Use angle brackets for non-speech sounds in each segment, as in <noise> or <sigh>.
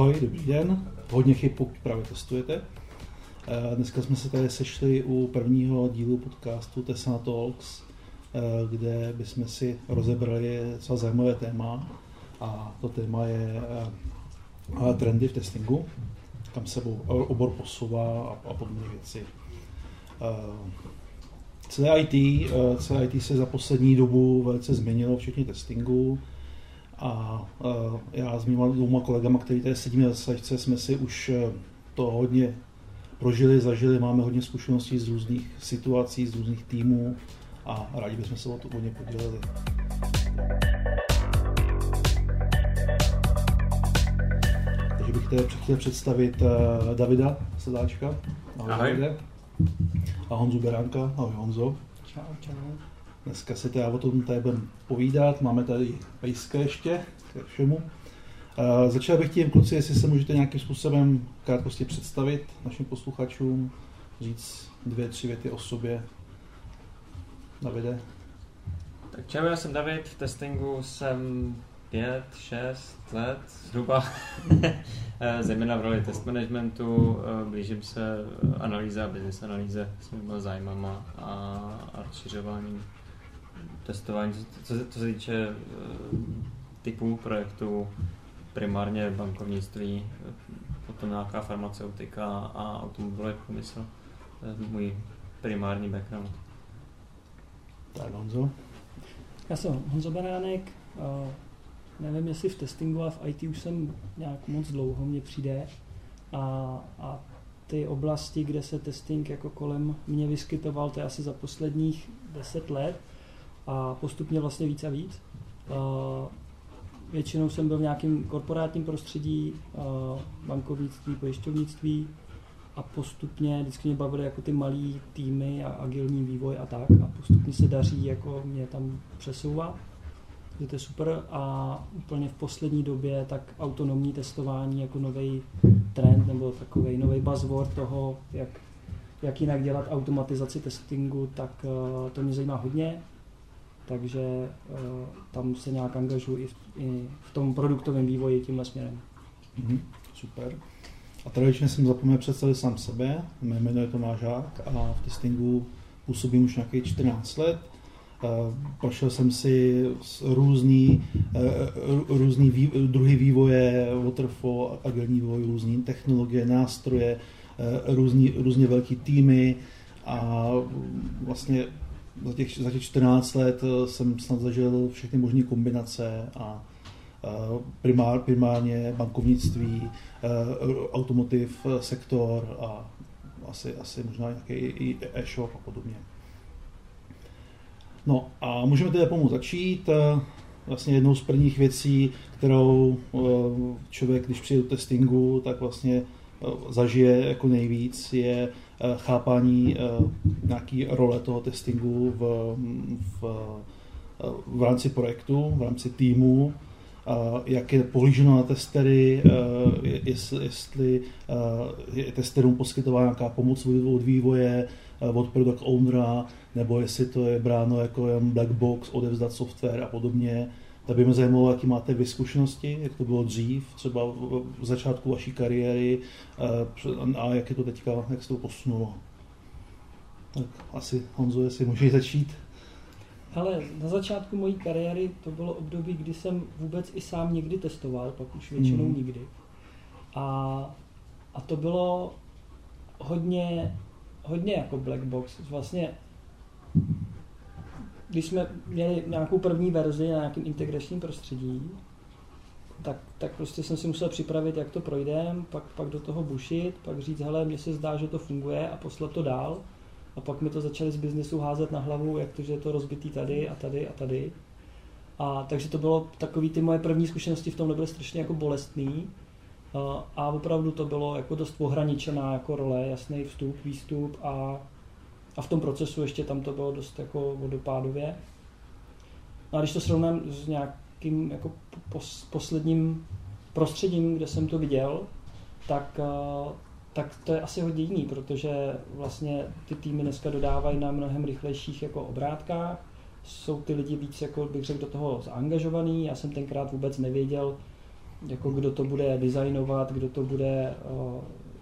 Ahoj, dobrý den. Hodně chyb, pokud právě testujete. Eh, dneska jsme se tady sešli u prvního dílu podcastu Tesla Talks, eh, kde bychom si rozebrali docela zajímavé téma. A to téma je eh, trendy v testingu, kam se obor posouvá a podobné věci. Celé IT, celé IT se za poslední dobu velice změnilo, včetně testingu. A já s mýma dvouma kolegama, kteří tady sedíme na zasažce, jsme si už to hodně prožili, zažili, máme hodně zkušeností z různých situací, z různých týmů a rádi bychom se o to hodně podělili. Takže bych tady chtěl představit uh, Davida Sedáčka. Ahoj. Ahoj. Davide. A Honzu Beránka. Ahoj Honzo. Čau, čau. Dneska se teda o tom tady budeme povídat. Máme tady pejska ještě ke všemu. Uh, začal bych tím, kluci, jestli se můžete nějakým způsobem krátkosti představit našim posluchačům, říct dvě, tři věty o sobě. Davide. Tak čau, já jsem David, v testingu jsem pět, šest let zhruba, <laughs> zejména v roli test managementu, blížím se analýze a business analýze s mými zájmama a, a rozšiřování testování, co, co se týče typů projektů, primárně bankovnictví, potom nějaká farmaceutika a automobilový průmysl. To je můj primární background. Tak Honzo? Já jsem Honzo Baránek, nevím, jestli v testingu a v IT už jsem nějak moc dlouho, mně přijde. A, a ty oblasti, kde se testing jako kolem mě vyskytoval, to je asi za posledních deset let a postupně vlastně víc a víc. Většinou jsem byl v nějakém korporátním prostředí, bankovnictví, pojišťovnictví a postupně vždycky mě bavily jako ty malý týmy a agilní vývoj a tak a postupně se daří jako mě tam přesouvat. Takže to je super a úplně v poslední době tak autonomní testování jako nový trend nebo takový nový buzzword toho, jak, jak jinak dělat automatizaci testingu, tak eh, to mě zajímá hodně takže uh, tam se nějak angažuji i v, i v tom produktovém vývoji tímhle směrem. Mm-hmm, super. A tradičně jsem zapomněl představit sám sebe. Mé jméno je Tomáš Žák a v testingu působím už nějakých 14 let. Uh, prošel jsem si různý, uh, různý vý, druhy vývoje, waterfall, agilní vývoj, různé technologie, nástroje, různý, různě velký týmy a vlastně za těch, za těch 14 let eh, jsem snad zažil všechny možné kombinace a primár, primárně bankovnictví, eh, automotiv sektor a asi, asi možná nějaký i e-shop a podobně. No a můžeme tedy pomoct začít. Eh, vlastně jednou z prvních věcí, kterou člověk, když přijde do testingu, tak vlastně zažije jako nejvíc, je Eh, chápání eh, nějaký role toho testingu v, v, eh, v rámci projektu, v rámci týmu, jak je pohlíženo na testery, jestli je testerům poskytována nějaká pomoc od vývoje, od product ownera, nebo jestli to je bráno jako black box, odevzdat software a podobně. Tak by mě zajímalo, jaký máte vy zkušenosti, jak to bylo dřív, třeba v začátku vaší kariéry eh, a jak je to teďka, jak se to posunulo. Tak asi Honzo, jestli můžeš začít. Ale na začátku mojí kariéry to bylo období, kdy jsem vůbec i sám někdy testoval, pak už většinou hmm. nikdy. A, a to bylo hodně, hodně jako black box. Vlastně když jsme měli nějakou první verzi na nějakém integračním prostředí, tak, tak prostě jsem si musel připravit, jak to projdem, pak, pak do toho bušit, pak říct, hele, mně se zdá, že to funguje a poslat to dál. A pak mi to začali z biznesu házet na hlavu, jak to, že je to rozbitý tady a tady a tady. A takže to bylo takový, ty moje první zkušenosti v tom byly strašně jako bolestný. A, a opravdu to bylo jako dost ohraničená jako role, jasný vstup, výstup a a v tom procesu ještě tam to bylo dost jako vodopádově. No a když to srovnám s nějakým jako pos, posledním prostředím, kde jsem to viděl, tak, eh, tak to je asi hodně jiný, protože vlastně ty týmy dneska dodávají na mnohem rychlejších jako obrátkách, jsou ty lidi víc, jako bych řekl, do toho zaangažovaný. Já jsem tenkrát vůbec nevěděl, jako kdo to bude designovat, kdo to bude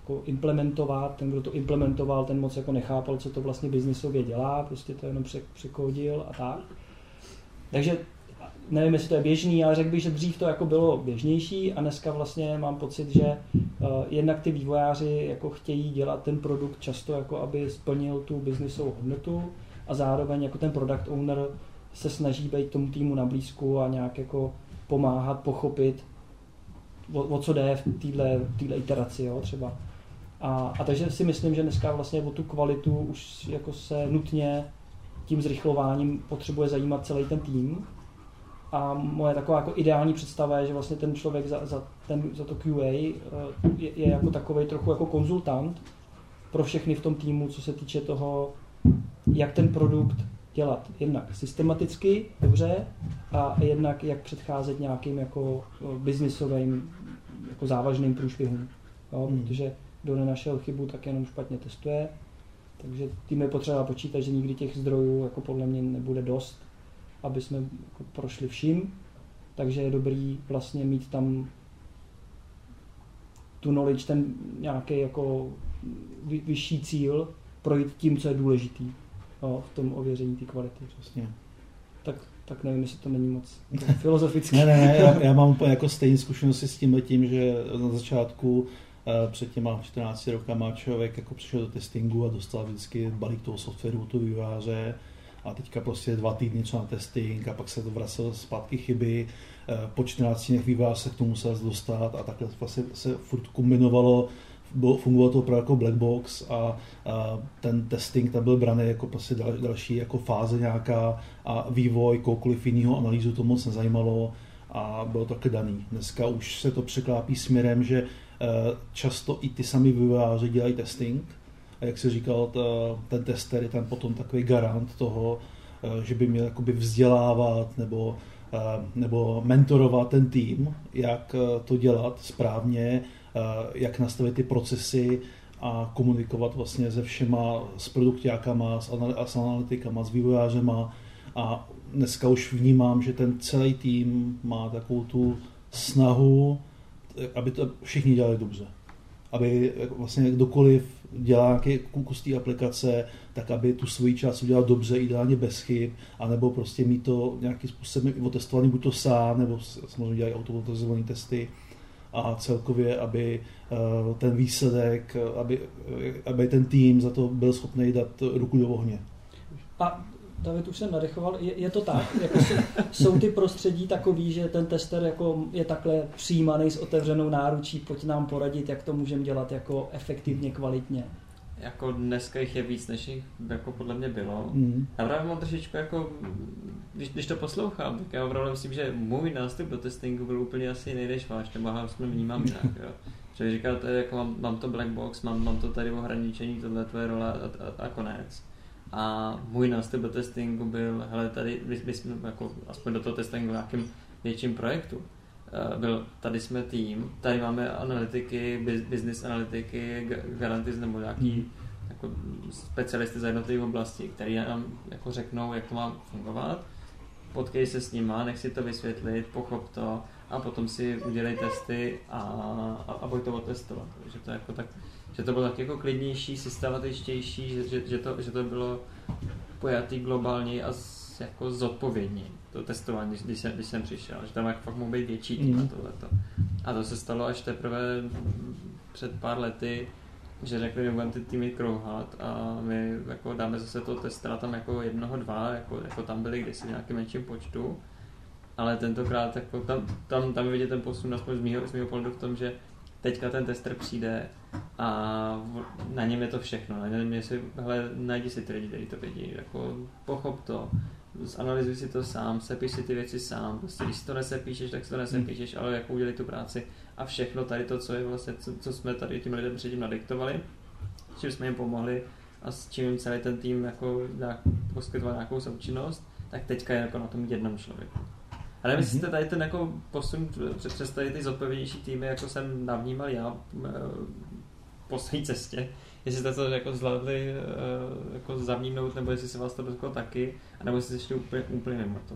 jako implementovat, ten, kdo to implementoval, ten moc jako nechápal, co to vlastně biznisově dělá, prostě to jenom překódil a tak. Takže nevím, jestli to je běžný, ale řekl bych, že dřív to jako bylo běžnější a dneska vlastně mám pocit, že uh, jednak ty vývojáři jako chtějí dělat ten produkt často, jako aby splnil tu biznisovou hodnotu a zároveň jako ten product owner se snaží být tomu týmu na blízku a nějak jako pomáhat, pochopit, o, o co jde v této iteraci jo, třeba. A, a takže si myslím, že dneska vlastně o tu kvalitu už jako se nutně tím zrychlováním potřebuje zajímat celý ten tým. A moje taková jako ideální představa je, že vlastně ten člověk za, za, ten, za to QA eh, je, je jako takový trochu jako konzultant pro všechny v tom týmu, co se týče toho, jak ten produkt dělat jednak systematicky, dobře, a jednak jak předcházet nějakým jako eh, biznisovým jako závažným průšvihům. Jo? Hmm. Protože kdo nenašel chybu, tak jenom špatně testuje. Takže tím je potřeba počítat, že nikdy těch zdrojů jako podle mě nebude dost, aby jsme jako prošli vším. Takže je dobrý vlastně mít tam tu knowledge, ten nějaký jako vyšší cíl, projít tím, co je důležitý jo, v tom ověření té kvality. Přesně. Tak, tak nevím, jestli to není moc <laughs> filozofické. ne, ne, ne, já, já mám <laughs> úplně jako stejné zkušenosti s tím tím, že na začátku před těma 14 rokama člověk jako přišel do testingu a dostal vždycky balík toho softwaru, to výváře a teďka prostě dva týdny třeba na testing a pak se to vracelo zpátky chyby. Eh, po 14 dnech vývář se k tomu musel dostat a takhle vlastně se furt kombinovalo fungovalo to opravdu jako black box a, a ten testing tam byl braný jako prostě dal, další jako fáze nějaká a vývoj koukoliv jiného analýzu to moc nezajímalo a bylo to taky daný. Dneska už se to překlápí směrem, že často i ty sami vývojáři dělají testing. A jak se říkal, ten tester je tam potom takový garant toho, eh, že by měl jakoby vzdělávat nebo, eh, nebo mentorovat ten tým, jak to dělat správně, Eh, jak nastavit ty procesy a komunikovat vlastně se všema, s produktiákama, s analytikama, s vývojářema. A dneska už vnímám, že ten celý tým má takovou tu snahu, aby to všichni dělali dobře. Aby vlastně kdokoliv dělá nějaký kus té aplikace, tak aby tu svoji část udělal dobře, ideálně bez chyb, anebo prostě mít to nějakým způsobem otestovaný buď to sám, nebo samozřejmě dělají automatizované testy, a celkově, aby eh, ten výsledek, aby, aby ten tým za to byl schopný dát ruku do ohně. A David už jsem nadechoval, je, je to tak, jako jsou, jsou ty prostředí takový, že ten tester jako je takhle přijímaný s otevřenou náručí, pojď nám poradit, jak to můžeme dělat jako efektivně, kvalitně jako dneska jich je víc, než jich jako podle mě bylo. Mm. Já právě mám trošičku jako, když, když to poslouchám, tak já opravdu myslím, že můj nástup do testingu byl úplně asi jiný než váš, nebo já jsme vnímám jinak, jo. Že říkáte, jako mám, mám, to black box, mám, mám to tady ohraničení, tohle tvoje role a, a, a konec. A můj nástup do testingu byl, hele, tady my, my jsme jako, aspoň do toho testingu v nějakém větším projektu, Eh, byl, tady jsme tým, tady máme analytiky, business analytiky, garantis nebo nějaký hmm. jako specialisty za jednotlivé oblasti, který nám jako řeknou, jak to má fungovat. Potkej se s nima, nech si to vysvětlit, pochop to a potom si udělej testy a, a, a boj to otestovat. Takže to, jako tak, že to bylo tak jako klidnější, systematičtější, že, že, že, to, že to bylo pojatý globálně a z, jako zodpovědní to testování, když jsem, když jsem přišel, že tam fakt mohl být větší tým mm. tohleto. A to se stalo až teprve před pár lety, že řekli, že budeme ty týmy krouhat a my jako dáme zase toho testera tam jako jednoho, dva, jako, jako tam byli kdysi v nějakém menším počtu. Ale tentokrát jako tam, tam, tam vidět ten posun aspoň z mého, z mého pohledu v tom, že teďka ten tester přijde a na něm je to všechno. Na něm je si, hele, najdi si ty lidi, kteří to vědí, jako pochop to, zanalizuj si to sám, sepiš si ty věci sám, prostě když si to nesepíšeš, tak si to nesepíšeš, ale jako udělej tu práci a všechno tady to, co je vlastně, co, co jsme tady tím lidem předtím nadiktovali, čím jsme jim pomohli a s čím celý ten tým jako nějak, poskytoval nějakou součinnost, tak teďka je jako na tom jednom člověku. A nevím, jestli jste tady ten jako posun přes tady ty zodpovědnější týmy, jako jsem navnímal já po své cestě, jestli jste to jako zvládli uh, jako zavnímnout, nebo jestli se vás to dotklo taky, nebo jestli jste šli úplně, úplně mimo to.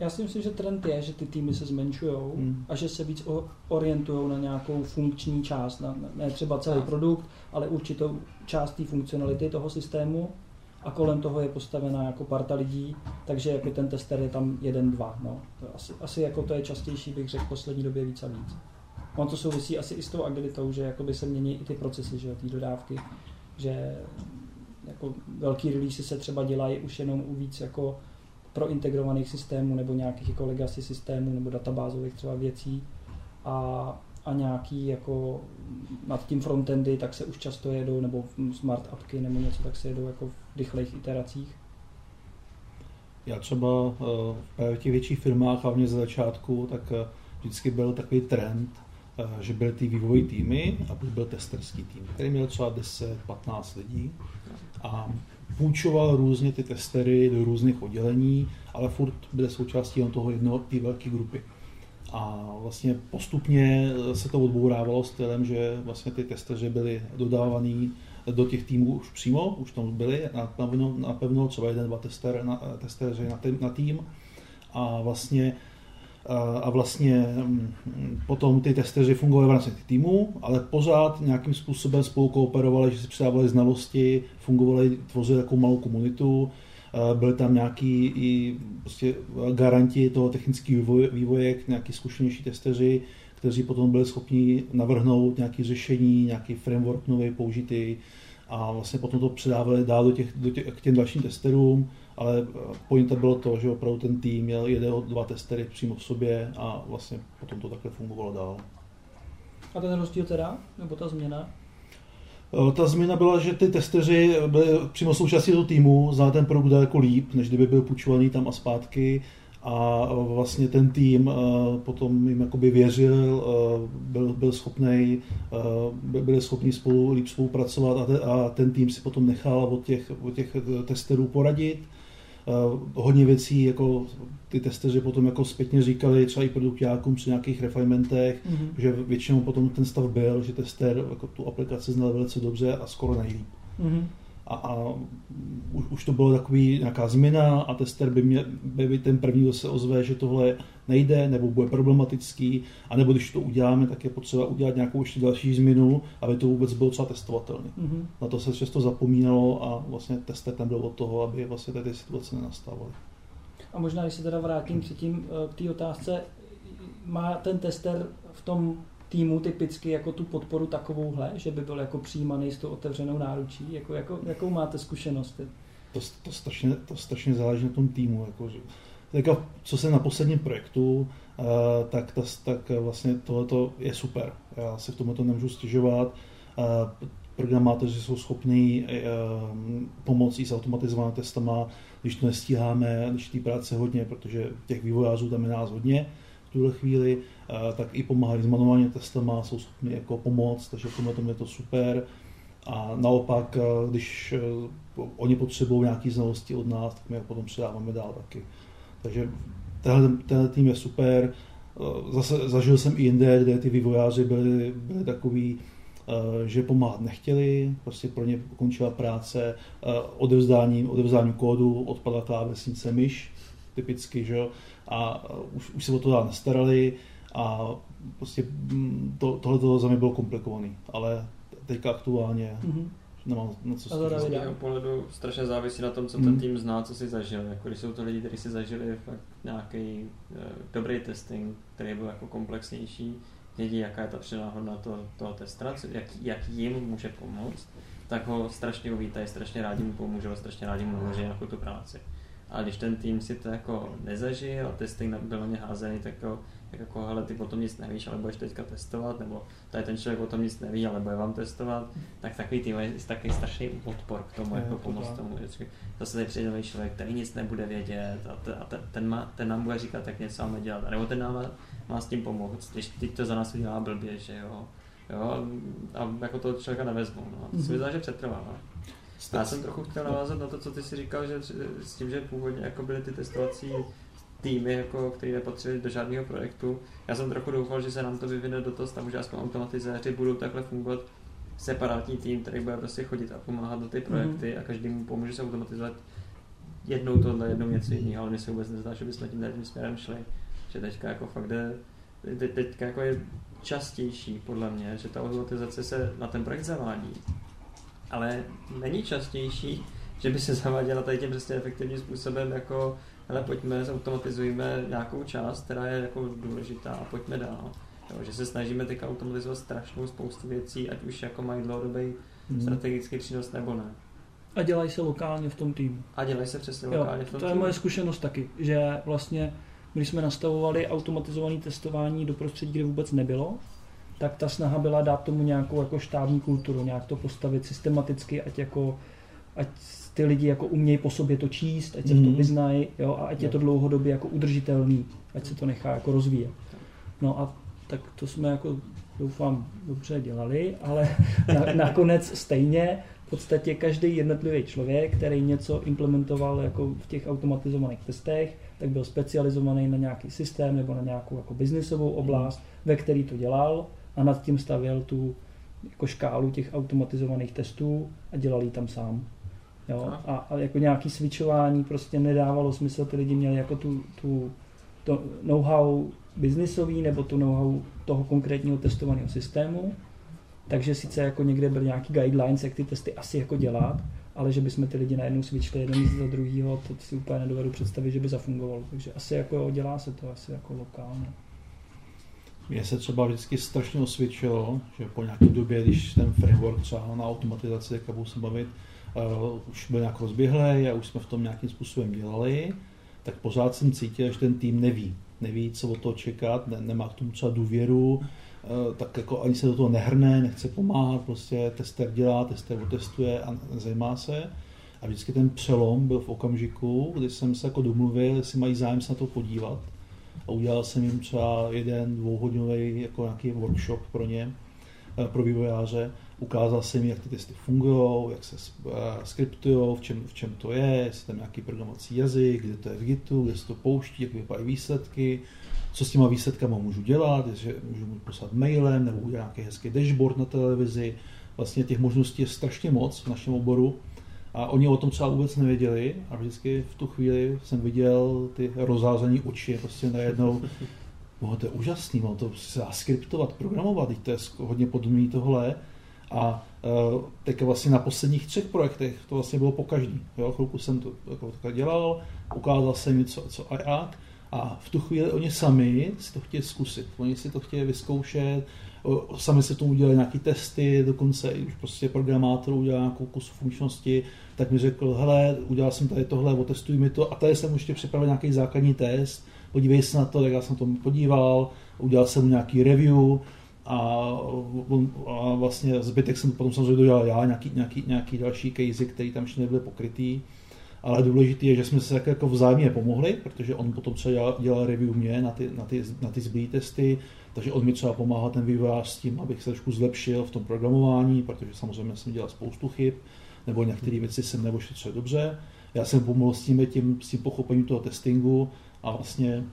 Já si myslím, že trend je, že ty týmy se zmenšují Hmm. a že se víc orientují na nějakou funkční část, na, ne třeba celý produkt, ale určitou část té funkcionality toho systému a kolem toho je postavená jako parta lidí, takže jako ten tester je tam jeden, dva. No. To asi, asi jako to je častější, bych řekl, v poslední době víc a víc. On to souvisí asi i s tou agilitou, že jakoby se mění i ty procesy, že ty dodávky, že jako velký release se třeba dělají už jenom u víc jako prointegrovaných systémů nebo nějakých jako legacy systémů nebo databázových třeba věcí a, a nějaký jako nad tím frontendy, tak se už často jedou, nebo smart appky nebo něco, tak se jedou jako v rychlejch iteracích. Já třeba eh, v těch větších firmách, hlavně ze začátku, tak eh, vždycky byl takový trend, eh, že byly ty vývojové týmy a byl testerský tým, který měl třeba 10-15 lidí a půjčoval různě ty testery do různých oddělení, ale furt byly součástí jen toho jednoho, té velké grupy. A vlastně postupně se to odbourávalo stylem, že vlastně ty testeři byli dodávaný do těch týmů už přímo, už tam byli na, na, na pevno třeba jeden, dva tester, na, testeři na, tým, na tým. A vlastně a a vlastně mm, potom ty testeři fungovali v rámci týmů, ale pořád nějakým způsobem spolu kooperovali, že si předávali znalosti, fungovali, tvořili takovou malou komunitu, Eh, byli tam nějaký i prostě garanti toho technického vývoje, nějaký zkušenější testeři, kteří potom byli schopni navrhnout nějaké řešení, nějaký framework nový použitý a vlastně potom to předávali dál do těch, do těch, k těm dalším testerům, ale eh, pointa bylo to, že opravdu ten tým měl jeden, dva testery přímo v sobě a vlastně potom to takhle fungovalo dál. A ten rozdíl teda, nebo ta změna? Eh, Ta změna byla, že ty testeři byli přímo součástí toho týmu, znali ten produkt daleko líp, než kdyby byl půjčovaný tam a zpátky a eh, vlastně ten tým eh, potom jim jakoby věřil, byl, byl schopný, byli schopni spolu líp spolupracovat a, a ten tým si potom nechal od těch, od těch testerů poradit. Eh, Hodně věcí, jako ty testeři potom jako zpětně říkali třeba i produktákům při nějakých refinementech, Mhm. že většinou potom ten stav byl, že tester jako tu aplikaci znal velice dobře a skoro nejlíp. Mhm. A, a už, už to bylo takový nějaká změna a tester by měl, by, by ten první, kdo se ozve, že tohle nejde nebo bude problematický, a nebo když to uděláme, tak je potřeba udělat nějakou ještě další změnu, aby to vůbec bylo třeba testovatelné. Mhm. Na to se často zapomínalo a vlastně tester tam byl od toho, aby vlastně tady situace nenastávaly. A možná, když se teda vrátím předtím eh, k té otázce, má ten tester v tom týmu typicky jako tu podporu takovouhle, že by byl jako přijímaný s tou otevřenou náručí? Jako, jako, jakou máte zkušenost? To, to, strašně, to strašně záleží na tom týmu. Jako, že, teďka, co se na posledním projektu, uh, tak, ta, tak vlastně tohle je super. Já si v tomhle to nemůžu stěžovat. Uh, programátoři jsou schopní uh, pomoct i s automatizovanými testama, když to nestíháme, když té práce hodně, protože těch vývojářů tam je nás hodně v tuhle chvíli, uh, tak i pomáhají s manuálními testama, jsou schopni jako pomoct, takže v tomhle tom je to super. A naopak, eh, když eh, oni potřebují nějaké znalosti od nás, tak my je potom předáváme dál taky. Takže tenhle, tenhle tým je super. Eh, Zase zažil jsem i jinde, kde ty vývojáři byli, byli takový, eh, že pomáhat nechtěli, prostě pro ně končila práce eh, odevzdáním, odevzdáním kódu, odpadla klávesnice myš, typicky, že jo, a už, už se o to dál nestarali a prostě mm, to, tohle to za mě bylo komplikovaný, ale teďka aktuálně Mhm. nemám na co Z mého pohledu strašně závisí na tom, co ten tým zná, co si zažil. Jako když jsou to lidi, kteří si zažili fakt nějaký uh, dobrý testing, který byl jako komplexnější, vědí, jaká je ta přidaná hodnota toho, toho testera, co- jak, jak jim může pomoct, tak ho strašně uvítají, strašně rádi mu pomůžou, strašně rádi mu hovoří jako tu práci. A když ten tým si to jako nezažije a testing byl na ně házený, tak jako, tak jako hele, ty o tom nic nevíš, ale budeš teďka testovat, nebo tady ten člověk o tom nic neví, ale bude vám testovat, tak takový tým je takový strašný odpor k tomu, jako pomoct tomu. Vždycky Zase tady přijde nový člověk, který nic nebude vědět a, te, a ten, ten, má, ten, nám bude říkat, jak něco máme dělat, nebo ten nám má, má s tím pomoct, když teď to za nás udělá blbě, že jo. Jo, a jako toho člověka nevezmu, no. A to si Mhm. myslím, že přetrvá. No. Já jsem trochu chtěl navázat na to, co ty si říkal, že s tím, že původně jako byly ty testovací týmy, jako, které nepatřily do žádného projektu. Já jsem trochu doufal, že se nám to vyvine do toho stavu, že aspoň automatizéři budou takhle fungovat separátní tým, který bude prostě chodit a pomáhat do ty projekty a každý mu pomůže se automatizovat jednou tohle, jednou něco jiného, ale mi se vůbec nezdá, že bychom tím tím směrem šli. Že teďka jako fakt jde, teď, teďka jako je častější podle mě, že ta automatizace se na ten projekt zavádí. Ale není častější, že by se zaváděla tady tím přesně efektivním způsobem, jako hele, pojďme, zautomatizujeme nějakou část, která je jako důležitá a pojďme dál. Jo, že se snažíme teď automatizovat strašnou spoustu věcí, ať už jako mají dlouhodobý mm. strategický přínos nebo ne. A dělají se lokálně v tom týmu. A dělají se přesně jo, lokálně v tom To je týmu. moje zkušenost taky, že vlastně když jsme nastavovali automatizované testování do prostředí, kde vůbec nebylo, tak ta snaha byla dát tomu nějakou jako štábní kulturu, nějak to postavit systematicky, ať jako ať ty lidi jako umějí po sobě to číst, ať se mm. v tom mhm. vyznají, jo, a ať je to dlouhodobě jako udržitelný, ať se to nechá jako rozvíjet. No a tak to jsme jako doufám dobře dělali, ale na, <laughs> nakonec stejně v podstatě každý jednotlivý člověk, který něco implementoval jako v těch automatizovaných testech, tak byl specializovaný na nějaký systém nebo na nějakou jako biznisovou oblast, ve který to dělal a nad tím stavěl tu jako škálu těch automatizovaných testů a dělal ji tam sám. Jo? A, a jako nějaký switchování prostě nedávalo smysl, ty lidi měli jako tu, tu to know-how biznisový nebo to know-how toho konkrétního testovaného systému. Takže sice jako někde byly nějaký guidelines, jak ty testy asi jako dělat, ale že bychom ty lidi najednou switchli jeden za druhýho, to si úplně nedovedu představit, že by zafungovalo. Takže asi jako dělá se to asi jako lokálně. Mně se třeba vždycky strašně osvědčilo, že po nějaké době, když ten framework třeba na automatizaci, jak budu se bavit, uh, už byl nějak rozběhlý a už jsme v tom nějakým způsobem dělali, tak pořád jsem cítil, že ten tým neví. Neví, co od toho čekat, ne, nemá k tomu třeba důvěru, uh, tak jako ani se do toho nehrne, nechce pomáhat, prostě tester dělá, tester otestuje a nezajímá se. A vždycky ten přelom byl v okamžiku, kdy jsem se jako domluvil, jestli mají zájem se na to podívat. A udělal jsem jim třeba jeden dvouhodinový jako nějaký workshop pro ně, eh, pro vývojáře ukázal jsem jim, jak ty testy fungují, jak se uh, skriptují, v čem, v čem to je, jestli tam nějaký programovací jazyk, kde to je v Gitu, kde se to pouští, jak vypadají výsledky, co s těma výsledkama můžu dělat, že můžu poslat mailem nebo udělat nějaký hezký dashboard na televizi. Vlastně těch možností je strašně moc v našem oboru a oni o tom třeba vůbec nevěděli a vždycky v tu chvíli jsem viděl ty rozházené oči prostě najednou <laughs> Oh, to je úžasný, no, to se dá skriptovat, programovat, to je hodně podobný tohle. A uh, teď vlastně na posledních třech projektech to vlastně bylo po každý. Jo? Chvilku jsem to jako takhle dělal, ukázal jsem mi co, co a jak. A v tu chvíli oni sami si to chtěli zkusit. Oni si to chtěli vyzkoušet, sami se tomu udělali nějaké testy, dokonce i už prostě programátor udělal nějakou kus funkčnosti, tak mi řekl, hele, udělal jsem tady tohle, otestuj mi to a tady jsem ještě připravil nějaký základní test, podívej se na to, tak já jsem to podíval, udělal jsem mu nějaký review, a, a vlastně zbytek jsem potom samozřejmě dodělal já, nějaký, nějaký, nějaký další casey, který tam ještě nebyly pokrytý. Ale důležité je, že jsme se tak jako vzájemně pomohli, protože on potom třeba dělal, dělal review mě na ty, na ty, na ty zbylé testy, takže on mi třeba pomáhal ten vývojář s tím, abych se trošku zlepšil v tom programování, protože samozřejmě jsem dělal spoustu chyb, nebo některé věci jsem neošetřil dobře. Já jsem pomohl s tím, tím, s tím pochopením toho testingu a vlastně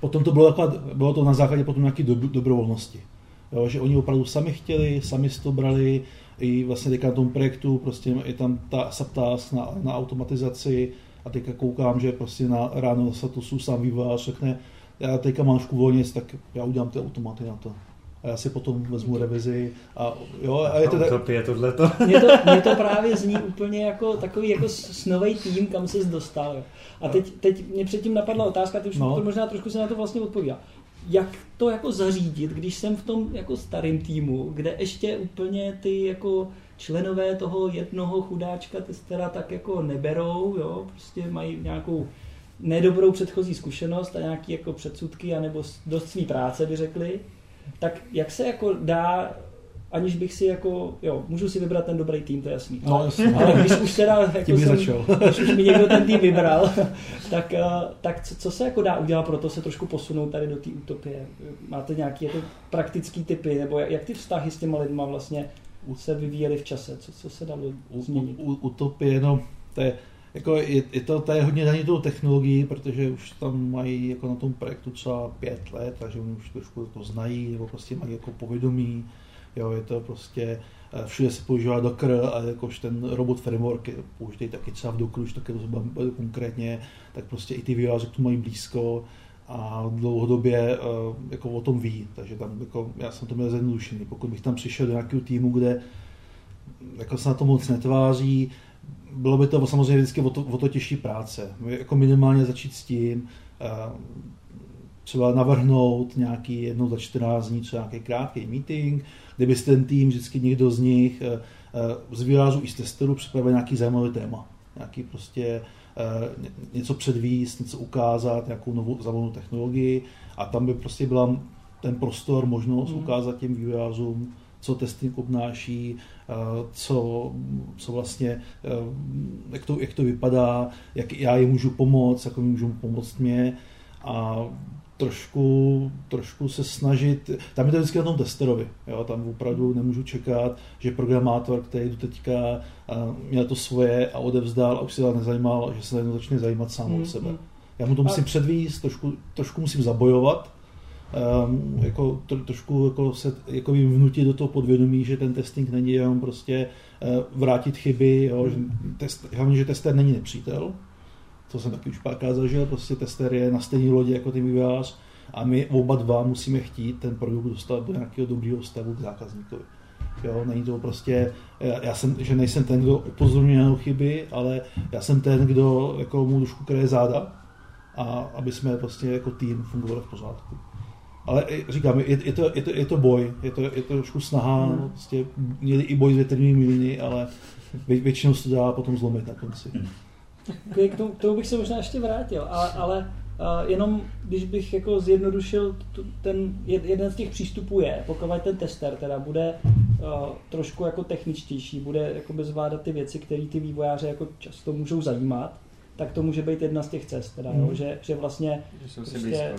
potom to bylo, bylo to na základě potom nějaké do, dobrovolnosti. Jo, že oni opravdu sami chtěli, sami si to brali, i vlastně teďka na tom projektu prostě je tam ta subtask na, na automatizaci a teďka koukám, že prostě na ráno se to sám vývojář řekne, já teďka mám volně, tak já udělám ty automaty na to a já si potom vezmu revizi a jo, a je to tak... je tohleto. Mně to, mě to právě zní úplně jako takový jako snový tým, kam se dostal. A teď, teď mě předtím napadla otázka, ty už no. to možná trošku se na to vlastně odpovídá. Jak to jako zařídit, když jsem v tom jako starém týmu, kde ještě úplně ty jako členové toho jednoho chudáčka testera tak jako neberou, jo, prostě mají nějakou nedobrou předchozí zkušenost a nějaký jako předsudky, anebo dost svý práce by řekli tak jak se jako dá aniž bych si jako, jo, můžu si vybrat ten dobrý tým, to je jasný. No, ale, ale když už teda, <laughs> jako jsem, začal. <laughs> když už mi někdo ten tým vybral, <laughs> tak, eh, tak co, co, se jako dá udělat pro to se trošku posunout tady do té utopie? Máte nějaké jako praktické typy, nebo jak ty vztahy s těma lidma vlastně se vyvíjely v čase? Co, co se dalo změnit? U, u, utopie, no, to je, jako je, je to, to je hodně daní tou technologií, protože už tam mají jako na tom projektu třeba pět let, takže oni už trošku to znají, nebo prostě mají jako povědomí. Jo, je to prostě, eh, všude se používá Docker a jakož ten robot framework použitý taky třeba v Dockeru, už také to konkrétně, tak prostě i ty vývojáři k tomu mají blízko a dlouhodobě uh, jako o tom ví, takže tam jako, já jsem to měl zjednodušený. Pokud bych tam přišel do nějakého týmu, kde jako se na to moc netváří, bylo by to samozřejmě vždycky o to, o to těžší práce. Jako minimálně začít s tím, třeba navrhnout nějaký jednou za 14 dní třeba nějaký krátký meeting, kde byste ten tým, vždycky někdo z nich, uh, z výrazu i z testerů připravil nějaký zajímavý téma. Nějaký prostě uh, něco předvíst, něco ukázat, nějakou novou zavolnou technologii a tam by prostě byla ten prostor, možnost mm. ukázat těm vývojářům, co testing obnáší, co, co vlastně, jak to, jak to vypadá, jak já jim můžu pomoct, jak můžu pomoct mě a trošku, trošku se snažit, tam je to vždycky na tom testerovi, jo, tam opravdu nemůžu čekat, že programátor, který tu teďka měl to svoje a odevzdal a už se nezajímal, že se najednou začne zajímat sám hmm, o sebe. Hmm. Já mu to musím předvíst, trošku, trošku musím zabojovat, um, jako to, trošku jako se jako vnutit do toho podvědomí, že ten testing není jenom prostě uh, vrátit chyby, jo, že, test, hlavně, že tester není nepřítel, to jsem taky už párkrát zažil, prostě tester je na stejné lodi jako ty vývojář a my oba dva musíme chtít ten produkt dostat do nějakého dobrého stavu k zákazníkovi. Jo, není to prostě, já jsem, že nejsem ten, kdo upozorňuje na chyby, ale já jsem ten, kdo jako mu trošku kraje záda a aby jsme prostě jako tým fungovali v pořádku. Ale říkám, je, je, to, je, to, je to boj, je to, je to trošku snaha, hmm. prostě měli i boj s větrnými mlýny, ale vě, většinou se to dá potom zlomit na konci. Hmm. K tomu, k tomu bych se možná ještě vrátil, ale, ale uh, jenom když bych jako zjednodušil, ten jeden z těch přístupů je, pokud ten tester teda bude uh, trošku jako techničtější, bude jako zvládat ty věci, které ty vývojáře jako často můžou zajímat, tak to může být jedna z těch cest, teda, mm. jo, že, že vlastně že prostě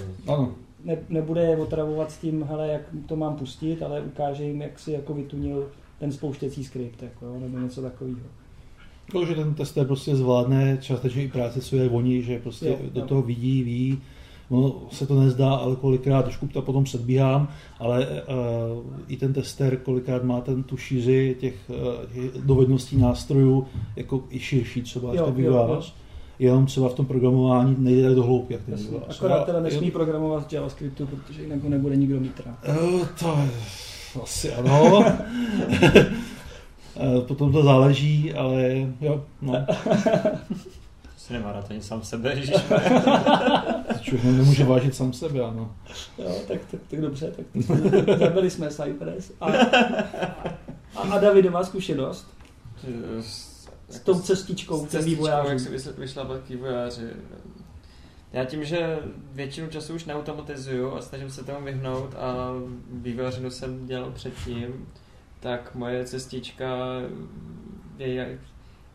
ne, nebude je otravovat s tím, hele, jak to mám pustit, ale ukáže jim, jak si jako vytunil ten spouštěcí skript, jako, jo, nebo něco takového. To, že ten tester prostě zvládne částečně i práce své oni, že prostě jo, do jo. toho vidí, ví, No, se to nezdá, ale kolikrát trošku to potom předbíhám, ale uh, i ten tester kolikrát má ten tu šíři těch uh, dovedností nástrojů jako i širší třeba jo, ten vývojář. Jenom třeba v tom programování nejde tak do hloubky, jak ten. Akorát teda nesmí jo. programovat v JavaScriptu, protože jinak ho nebude nikdo mít rád. Uh, to asi ano. <laughs> Potom to záleží, ale jo, no. <laughs> si nemá ani sám sebe, <laughs> Člověk nemůže vážit sám sebe, ano. Jo, tak, tak, tak dobře, tak zabili jsme Cypress. A, a, a David má zkušenost? S, s tou cestičkou, s cestičkou, jak se vyšla vývojáři. Já tím, že většinu času už neautomatizuju a snažím se tomu vyhnout a vývojářinu jsem dělal předtím, tak moje cestička je jak,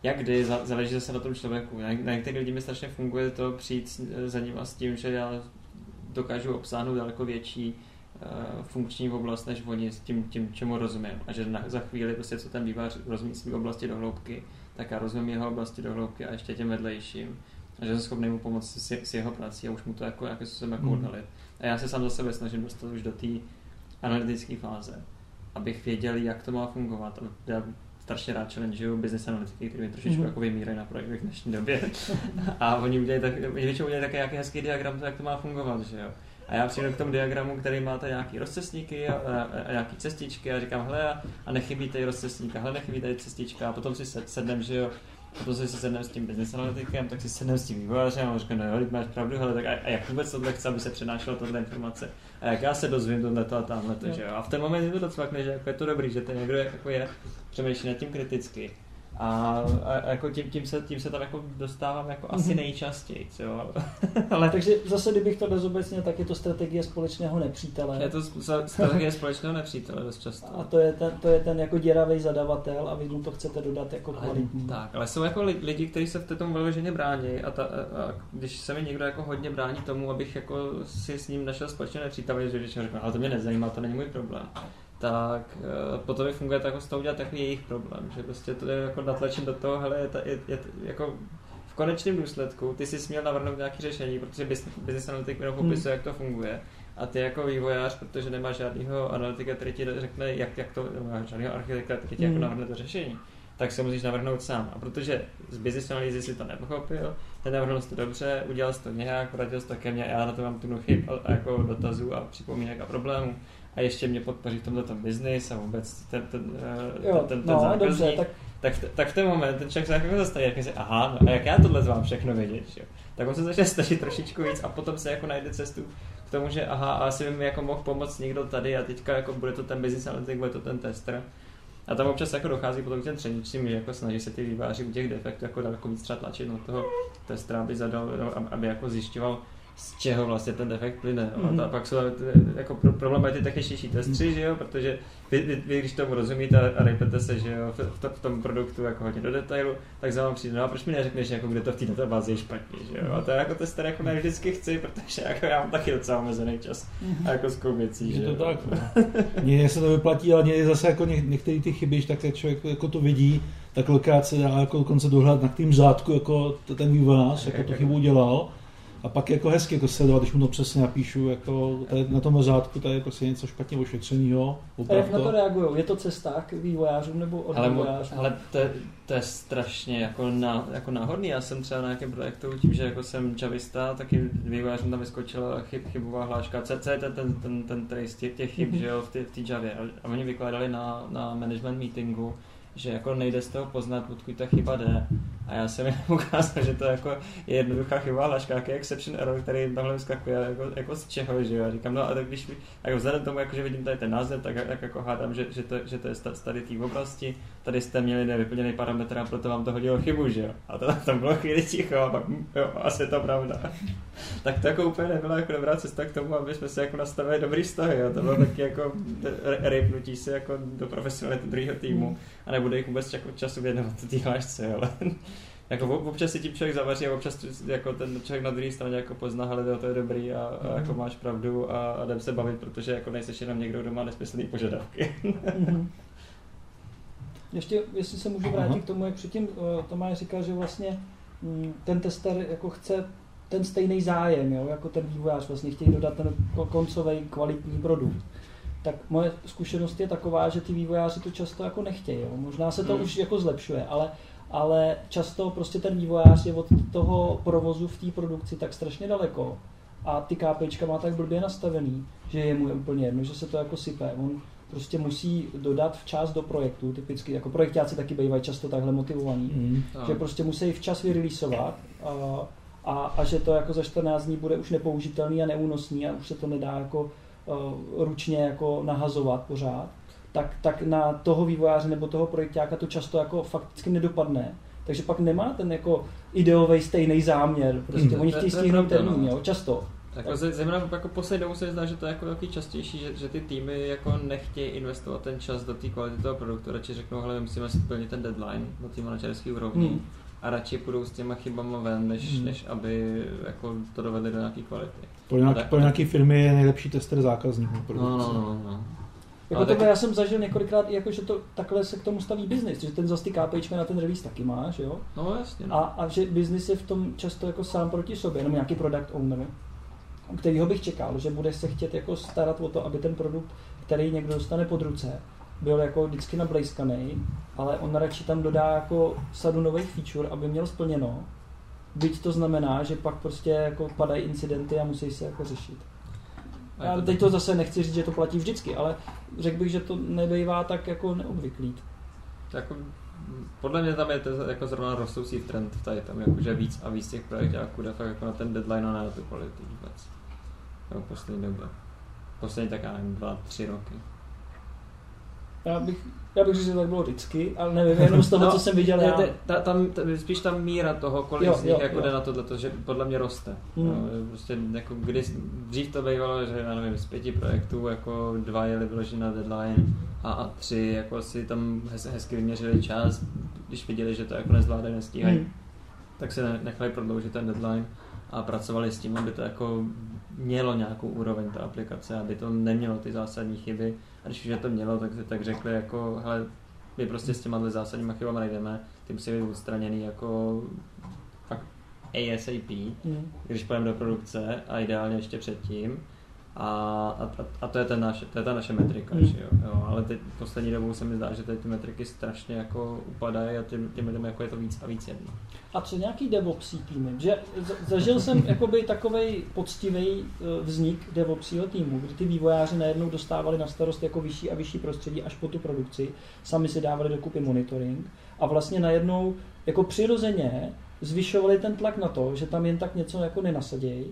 jak kdy, záleží zase na tom člověku. Na, na některých lidí mi strašně funguje to přijít za ním a s tím, že já dokážu obsáhnout daleko větší uh, funkční oblast než oni s tím, tím čemu rozumím. A že na, za chvíli, prostě, co ten vývář rozumí své oblasti do hloubky, tak já rozumím jeho oblasti do hloubky a ještě těm vedlejším. A že jsem schopný mu pomoct s, s jeho prací a už mu to jako, jako jsem jako mm. A já se sám za sebe snažím dostat už do té analytické fáze abych věděl, jak to má fungovat. Já strašně rád challengeuju business analytiky, který mi trošičku mm-hmm. jako vymírají na projektech v dnešní době. <laughs> a oni udělají tak, většinou udělají také nějaký hezký diagram, jak to má fungovat, že jo. A já přijdu k tomu diagramu, který máte nějaký rozcestníky a, a, a nějaký cestičky a říkám, hele, a nechybí tady rozcestník, a hele, nechybí tady cestička a potom si sednem, že jo, potom si sednem s tím business analytikem, tak si sednem s tím vývojářem a říkám, no jo, máš pravdu, hele, tak a, a jak vůbec tohle chce, aby se přenášelo tohle informace? A jak já se dozvím tohle a tamhle to, že jo? A v ten moment je to docela, že jako je to dobrý, že ten někdo jako je, přemýšlí nad tím kriticky a, a jako tím, tím, se, tím se tam jako dostávám jako asi mhm. nejčastěji. Jo? <laughs> Ale... Takže zase, kdybych to bezobecně, tak je to strategie společného nepřítele. Je to strategie společného nepřítele dost často. A to je ten, to je ten jako děravý zadavatel a vy mu to chcete dodat jako kvalitní. Ale, tak, ale jsou jako lidi, kteří se v tom vyloženě brání a, ta, a, když se mi někdo jako hodně brání tomu, abych jako si s ním našel společné nepřítele, že většinou řeknu, ale to mě nezajímá, to není můj problém tak uh, potom mi funguje to jako z toho udělat takový jejich problém, že prostě to je jako natlačit do toho, hele, je, je, je, jako v konečném důsledku ty jsi směl navrhnout nějaké řešení, protože business analytik jenom popisuje, hmm. jak to funguje a ty jako vývojář, protože nemáš žádného analytika, který ti řekne, jak, jak to, žádného architekta, který ti mm. jako navrhne to řešení, tak se musíš navrhnout sám. A protože z business analýzy si to nepochopil, nenavrhnul jsi to dobře, udělal jsi to nějak, poradil jsi to ke mně, já na to mám tu chyb a, a jako dotazů a připomínek a problémů a ještě mě podpoří v tomto business a vůbec ten, ten, eh, jo, ten, ten, no, zákazník, dobře, tak... Tak, tak v ten moment ten člověk se jako zastaví, jak si, aha, no a jak já tohle mám všechno vědět, jo? tak on se začne snažit trošičku víc a potom se jako najde cestu k tomu, že aha, a asi by mi jako mohl pomoct někdo tady a teďka jako bude to ten business analytik, bude to ten tester. A tam občas jako dochází potom k těm třeničním, že jako snaží se ty výváři u těch defektů jako daleko víc třeba tlačit na toho testera, aby zadal, aby jako zjišťoval, z čeho vlastně ten defekt plyne. Mm-hmm. A pak jsou jako problém ty techničtější testři, že jo, protože vy, vy, vy, když tomu rozumíte a rejpete se, že jo, v, v, v, tom produktu jako hodně do detailu, tak za vám přijde, no a proč mi neřekneš, jako kde to v té databázi je špatně, že jo. A to jako tester jako ne vždycky chci, protože jako já mám taky docela omezený čas a jako s věcí, že Je to tak. No. <laughs> Mně se to vyplatí, ale mě zase jako ně, některé ty chyby, tak jak člověk jako to vidí, tak kolikrát se dá jako dokonce dohledat na tým řádku, jako ten vývojář, jako tu chybu udělal a pak jako hezky jako sledovat, když mu to přesně napíšu, jako tady na tom řádku tady je prostě něco špatně ošetřeného. A jak na to reagují? Je to cesta k vývojářům nebo od ale, vývojářům? Ale to, to, je strašně jako, ná, jako náhodný. Já jsem třeba na nějakém projektu, tím, že jako jsem javista, taky vývojářům tam vyskočila chyb, chybová hláška. Co, co je ten, ten, ten, ten trace těch, těch chyb, mm-hmm. že jo, v té javě. A oni vykládali na, na management meetingu, že jako nejde z toho poznat, odkud ta chyba jde. A já jsem jim <laughs> ukázal, že to jako je jednoduchá chyba, ale nějaký exception error, který tamhle vyskakuje jako, jako z čeho, že jo. A říkám, no a tak když, jako vzhledem tomu, jako, že vidím tady ten název, tak, tak jako hádám, že, že, to, že to je z tady té oblasti, tady jste měli nevyplněný parametr a proto vám to hodilo chybu, že jo. A to, tam bylo chvíli ticho a pak, hm, jo, asi to pravda. <laughs> tak to jako úplně nebyla jako dobrá cesta k tomu, aby jsme se jako nastavili dobrý vztahy, jo. To bylo taky jako rejpnutí se jako do profesionality druhého týmu a nebude jich vůbec času věnovat té hlášce, ale <laughs> jako občas si tím člověk zavaří a občas jako ten člověk na druhé straně jako pozná, ale to je dobrý a, a jako mhm. máš pravdu a, a jdem se bavit, protože jako nejseš jenom někdo, kdo má nesmyslný požadavky. Mhm. <laughs> Ještě, jestli se můžu vrátit Aha. k tomu, jak předtím uh, Tomáš říkal, že vlastně um, ten tester jako chce ten stejný zájem, jo, jako ten vývojář, vlastně chtějí dodat ten koncový kvalitní produkt tak moje zkušenost je taková, že ty vývojáři to často jako nechtějí. Jo. Možná se to hmm. už jako zlepšuje, ale, ale často prostě ten vývojář je od toho provozu v té produkci tak strašně daleko. A ty KPIčka má tak blbě nastavený, že je mu úplně jedno, že se to jako sype. On prostě musí dodat včas do projektu, typicky jako projektáci taky bývají často takhle motivovaní, mm, že prostě musí včas vyreleaseovat a, a, a, že to jako za 14 dní bude už nepoužitelný a neúnosný a už se to nedá jako Eh, ručně jako nahazovat pořád, tak, tak na toho vývojáře nebo toho projektáka to často jako fakticky nedopadne. Takže pak nemá ten jako ideový stejný záměr. Prostě hmm, oni chtějí stihnout termín, no. jo, často. Jako zejména jako poslední dobou se zdá, že to je jako taky častější, že, že ty týmy jako nechtějí investovat ten čas do té kvality toho produktu, radši řeknou, hele, musíme si plnit ten deadline do té manažerské úrovni. Hmm a radši půjdou s těma chybama ven, než, hmm. než aby jako to dovedli do nějaké kvality. Pro, tak, nějaký firmy je nejlepší tester zákazníků. No, no, no, no. Jako tak... já jsem zažil několikrát, jako, že to takhle se k tomu staví biznis, že ten zase ty KPIčka na ten release taky máš, jo? No jasně. No. A, a že biznis je v tom často jako sám proti sobě, jenom nějaký product owner, kterýho bych čekal, že bude se chtět jako starat o to, aby ten produkt, který někdo dostane pod ruce, byl jako vždycky nablejskaný, ale on radši tam dodá jako sadu nových feature, aby měl splněno. Byť to znamená, že pak prostě jako padají incidenty a musí se jako řešit. Já teď to zase nechci říct, že to platí vždycky, ale řekl bych, že to nebývá tak jako neobvyklý. Jako, podle mě tam je to jako zrovna rostoucí trend tady tam, jako, že víc a víc těch projektů jde fakt jako na ten deadline a na tu kvalitu vůbec. Jako poslední době. Poslední tak já nevím, dva, tři roky. Já bych, já bych říct, že tak bylo vždycky, ale nevím, jenom z toho, no, co jsem viděl já. Ta, tam, ta, spíš ta míra toho, kolik jo, z nich jo, jako jo. jde na tohle, že podle mě roste. Hmm. No, prostě jako kdy, dřív to bývalo, že já nevím, z pěti projektů jako dva jeli vyloženi na deadline a, a tři jako si tam hez, hezky vyměřili čas, když viděli, že to jako nezvládají, nestíhají, hmm. tak se nechali prodloužit ten deadline a pracovali s tím, aby to jako mělo nějakou úroveň ta aplikace, aby to nemělo ty zásadní chyby. A když už to mělo, tak, tak řekli jako, hele, my prostě s těma zásadníma chybami najdeme, ty musí být odstraněný jako fakt ASAP, mm. když půjdeme do produkce a ideálně ještě předtím. A, a, a to, je ten naše, to je ta naše metrika, Hmm. že jo, jo. Ale teď poslední dobou se mi zdá, že ty metriky strašně jako upadají a těm, těm lidem jako je to víc a víc jedno. A co nějaký DevOpsí týmy? Že zažil jsem <laughs> jakoby takovej poctivý vznik DevOpsího týmu, kdy ty vývojáři najednou dostávali na starost jako vyšší a vyšší prostředí až po tu produkci, sami si dávali dokupy monitoring a vlastně najednou jako přirozeně zvyšovali ten tlak na to, že tam jen tak něco jako nenasadějí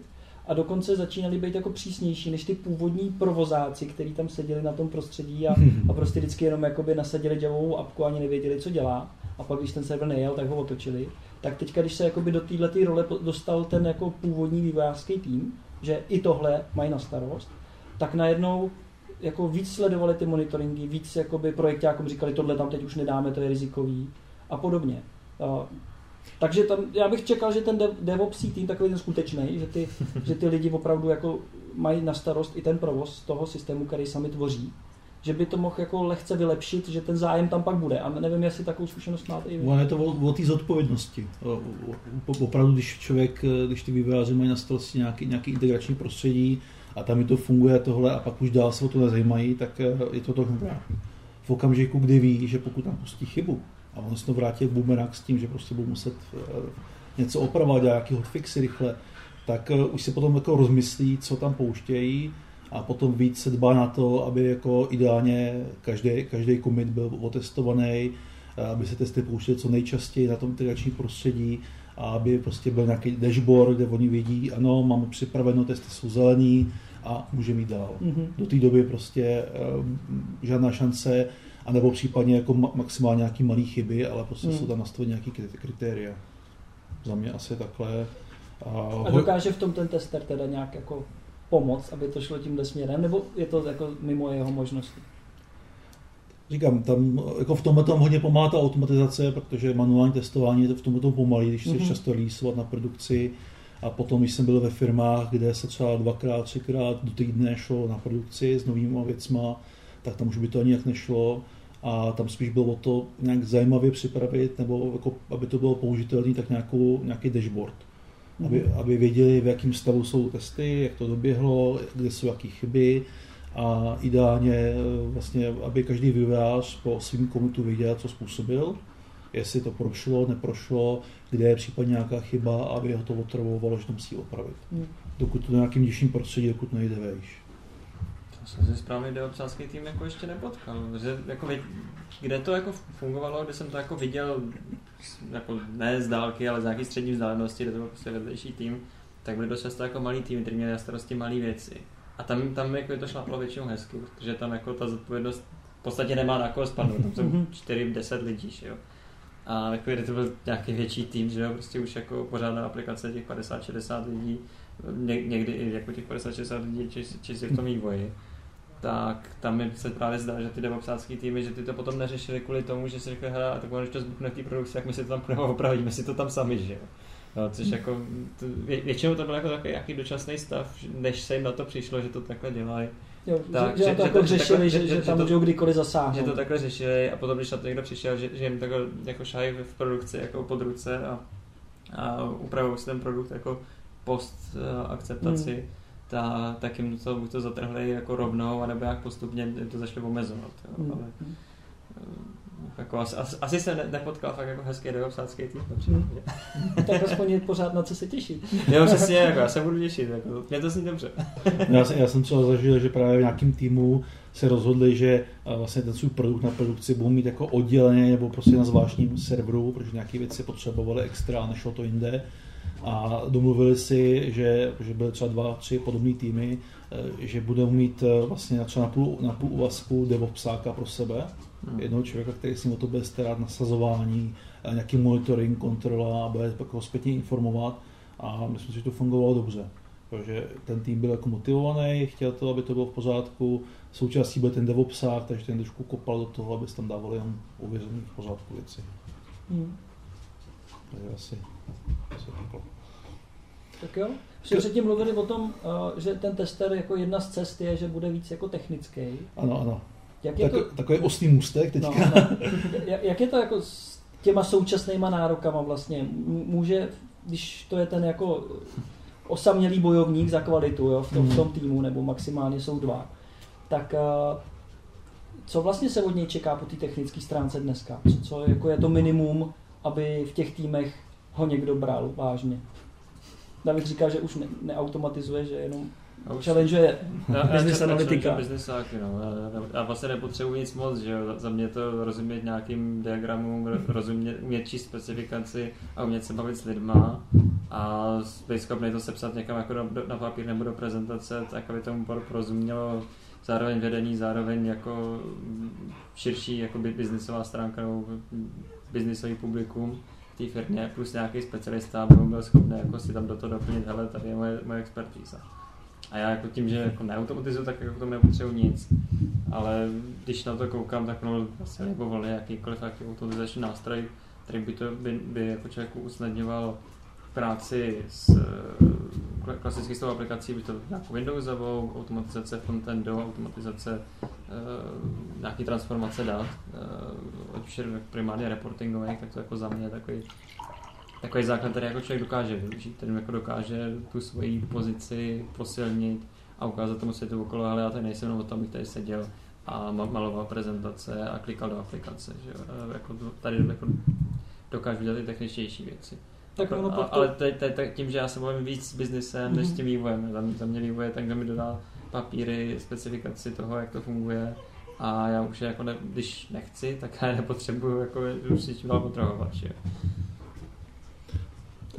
a dokonce začínali být jako přísnější než ty původní provozáci, kteří tam seděli na tom prostředí a, a prostě vždycky jenom jakoby nasadili javovou apku a ani nevěděli, co dělá. A pak, když ten server nejel, tak ho otočili. Tak teďka, když se jakoby do této role dostal ten jako původní vývojářský tým, že i tohle mají na starost, tak najednou jako víc sledovali ty monitoringy, víc jakoby projektákům říkali, tohle tam teď už nedáme, to je rizikový a podobně. Takže tam, já bych čekal, že ten dev, DevOpsí tým takový ten skutečný, že ty, <laughs> že ty lidi opravdu jako mají na starost i ten provoz toho systému, který sami tvoří, že by to mohl jako lehce vylepšit, že ten zájem tam pak bude. A nevím, jestli takovou zkušenost máte i vy. Ono je to o, o té zodpovědnosti. O- o- Opravdu, když člověk, když ty vývojáři mají na starosti nějaký, nějaký integrační prostředí a tam mi to funguje tohle a pak už dál se o to nezajímají, tak eh, je to to v okamžiku, kdy ví, že pokud tam pustí chybu a on se to vrátí bumerang s tím, že prostě budou muset eh, něco opravovat, dělat nějaký hotfixy rychle, tak eh, už si potom jako rozmyslí, co tam pouštějí a potom víc se dbá na to, aby jako ideálně každý, každý commit byl otestovaný, eh, aby se testy pouštěly co nejčastěji na tom integračním prostředí a aby prostě byl nějaký dashboard, kde oni vidí, ano, máme připraveno, testy jsou zelený a můžeme jít dál. Mhm. Do té doby prostě žádná šance, anebo případně jako ma- maximálně nějaký malý chyby, ale prostě Hmm. jsou tam nastaveny nějaký kri- kritéria. Za mě asi takhle. A, A dokáže v tom ten tester teda nějak jako pomoct, aby to šlo tímhle směrem, nebo je to jako mimo jeho možnosti? Říkám, tam jako v tomhle tam hodně pomáhá ta automatizace, protože manuální testování je to v tomhle tom pomalý, když chceš Mhm. často releaseovat na produkci. A potom, když jsem byl ve firmách, kde se třeba dvakrát, třikrát do týdne šlo na produkci s novými věcma, tak tam už by to ani jak nešlo. A tam spíš bylo o to nějak zajímavě připravit, nebo jako, aby to bylo použitelné, tak nějakou, nějaký dashboard. Aby, Mhm. aby věděli, v jakém stavu jsou testy, jak to doběhlo, kde jsou jaké chyby a ideálně eh, vlastně, aby každý vývojář po svým komitu věděl, co způsobil, jestli to prošlo, neprošlo, kde je případně nějaká chyba, aby ho to otravovalo, že to musí opravit. Mhm. Dokud to na nějakým nižším prostředí, dokud nejde vejš. To jsem si správný deopsácký tým jako ještě nepotkal. Že jako kde to jako fungovalo, kde jsem to jako viděl, jako ne z dálky, ale z nějaký střední vzdálenosti, kde to byl prostě vedlejší tým, tak byly dost často jako malý tým, který měl na starosti malé věci. A tam, tam jako je to šlaplo většinou hezky, protože tam jako ta zodpovědnost v podstatě nemá na koho spadnout, tam jsou Mhm. 4-10 lidí, že jo. A jako kdyby to byl nějaký větší tým, že jo, prostě už jako pořádná aplikace těch 50-60 lidí, ně, někdy i jako těch 50-60 lidí či, či si v tom vývoji, tak tam mi se právě zdá, že ty devopsácký týmy, že ty to potom neřešili kvůli tomu, že si řekli, hele, a tak když to zbukne v té produkci, tak my si to tam půjdeme opravíme si to tam sami, že jo. No, což jako, to, vě, většinou to byl jako takový nějaký dočasný stav, než se jim na to přišlo, že to takhle dělají. Jo, Tak, že, že, že- to že jako že řešili, že, že- že, že tam to- můžou kdykoliv zasáhnout. Že to takhle řešili a potom, když na to někdo přišel, že, že jim takhle jako šahají v produkci jako pod ruce a, a upravují si ten produkt jako post eh, akceptaci, Hmm. Ta, tak jim to buď to zatrhli jako rovnou, anebo jak postupně to začali omezovat. Jo. Mhm. Ale, eh, jako asi, asi, jsem ne, nepotkal fakt jako hezký devopsácký tým. Hmm. <laughs> tak aspoň je pořád na co se těšit. <laughs> Jo, přesně, jako, já se budu těšit, jako, mě to zní dobře. Já jsem, já jsem třeba zažil, že právě v nějakém týmu se rozhodli, že a, vlastně ten svůj produkt na produkci budou mít jako odděleně nebo prostě na zvláštním serveru, protože nějaké věci potřebovali extra, nešlo to jinde. A domluvili si, že, že byly třeba dva, tři podobné týmy, eh, že budou mít eh, vlastně třeba na půl, na půl úvazku devopsáka pro sebe, Hmm. jednoho člověka, který si o to bude starat, nasazování, eh, nějaký monitoring, kontrola bude pak ho zpětně informovat. A myslím si, že to fungovalo dobře. Protože ten tým byl jako motivovaný, chtěl to, aby to bylo v pořádku. Součástí byl ten DevOpsák, takže ten trošku kopal do toho, aby se tam dávali jenom ověřený v pořádku věci. Hmm. Takže asi, asi takhle. Tak jo. Jsme předtím mluvili o tom, eh, že ten tester jako jedna z cest je, že bude víc jako technický. Ano, ano. Jak je Tak, to, takový ostný můstek teďka. no, no. Jak- je to jako s těma současnýma nárokama vlastně? Může, když to je ten jako osamělý bojovník za kvalitu jo, v, tom, v Mhm. tom týmu, nebo maximálně jsou dva. Tak eh, co vlastně se od něj čeká po té technické stránce dneska? Co, co jako je to minimum, aby v těch týmech ho někdo bral vážně? David říká, že už ne, neautomatizuje, že jenom už- challengeuje business analytika. No. Já, já, já vlastně nepotřebuji nic moc, že jo. Za- mě to rozumět nějakým diagramům, ro- <laughs> rozumět, umět číst specifikaci a umět se bavit s lidma a být schopný to sepsat někam jako na, na papír nebo do prezentace, tak aby tomu por- porozumělo zároveň vedení, zároveň jako širší jako by biznisová stránka nebo biznisový publikum té firmě plus nějaký specialista, aby byl schopný jako si tam do toho doplnit, hele, tady je moje, moje expertíza. A já jako tím, že jako neautomatizuju, tak jako tomu nepotřebuji nic. Ale když na to koukám, tak no vlastně libovolně jakýkoliv jaký automatizační nástroj, který by to by, by jako člověku usnadňoval práci s eh, kla- klasicky s tou aplikací, by to nějakou Windowsovou, automatizace frontendu, automatizace uh, nějaký transformace dat, uh, ať už je primárně reportingových, tak to jako za mě takový takový základ, který jako člověk dokáže využít, který jako dokáže tu svoji pozici posilnit a ukázat tomu světu okolo, ale já tady nejsem jenom o tom, abych tady seděl a ma- maloval prezentace a klikal do aplikace, že. A Jako tady jako dokážu dělat i techničtější věci. Tak Jako, ono a, pak to, ale teď, teď, teď, tím, že já se bavím víc s biznesem, než s Mhm. tím vývojem. Za mě, za mě vývoj je tak, kdo mi dodá papíry, specifikaci toho, jak to funguje a já už je jako ne, když nechci, tak já je nepotřebuju jako už si čím dál potrhovat, že jo.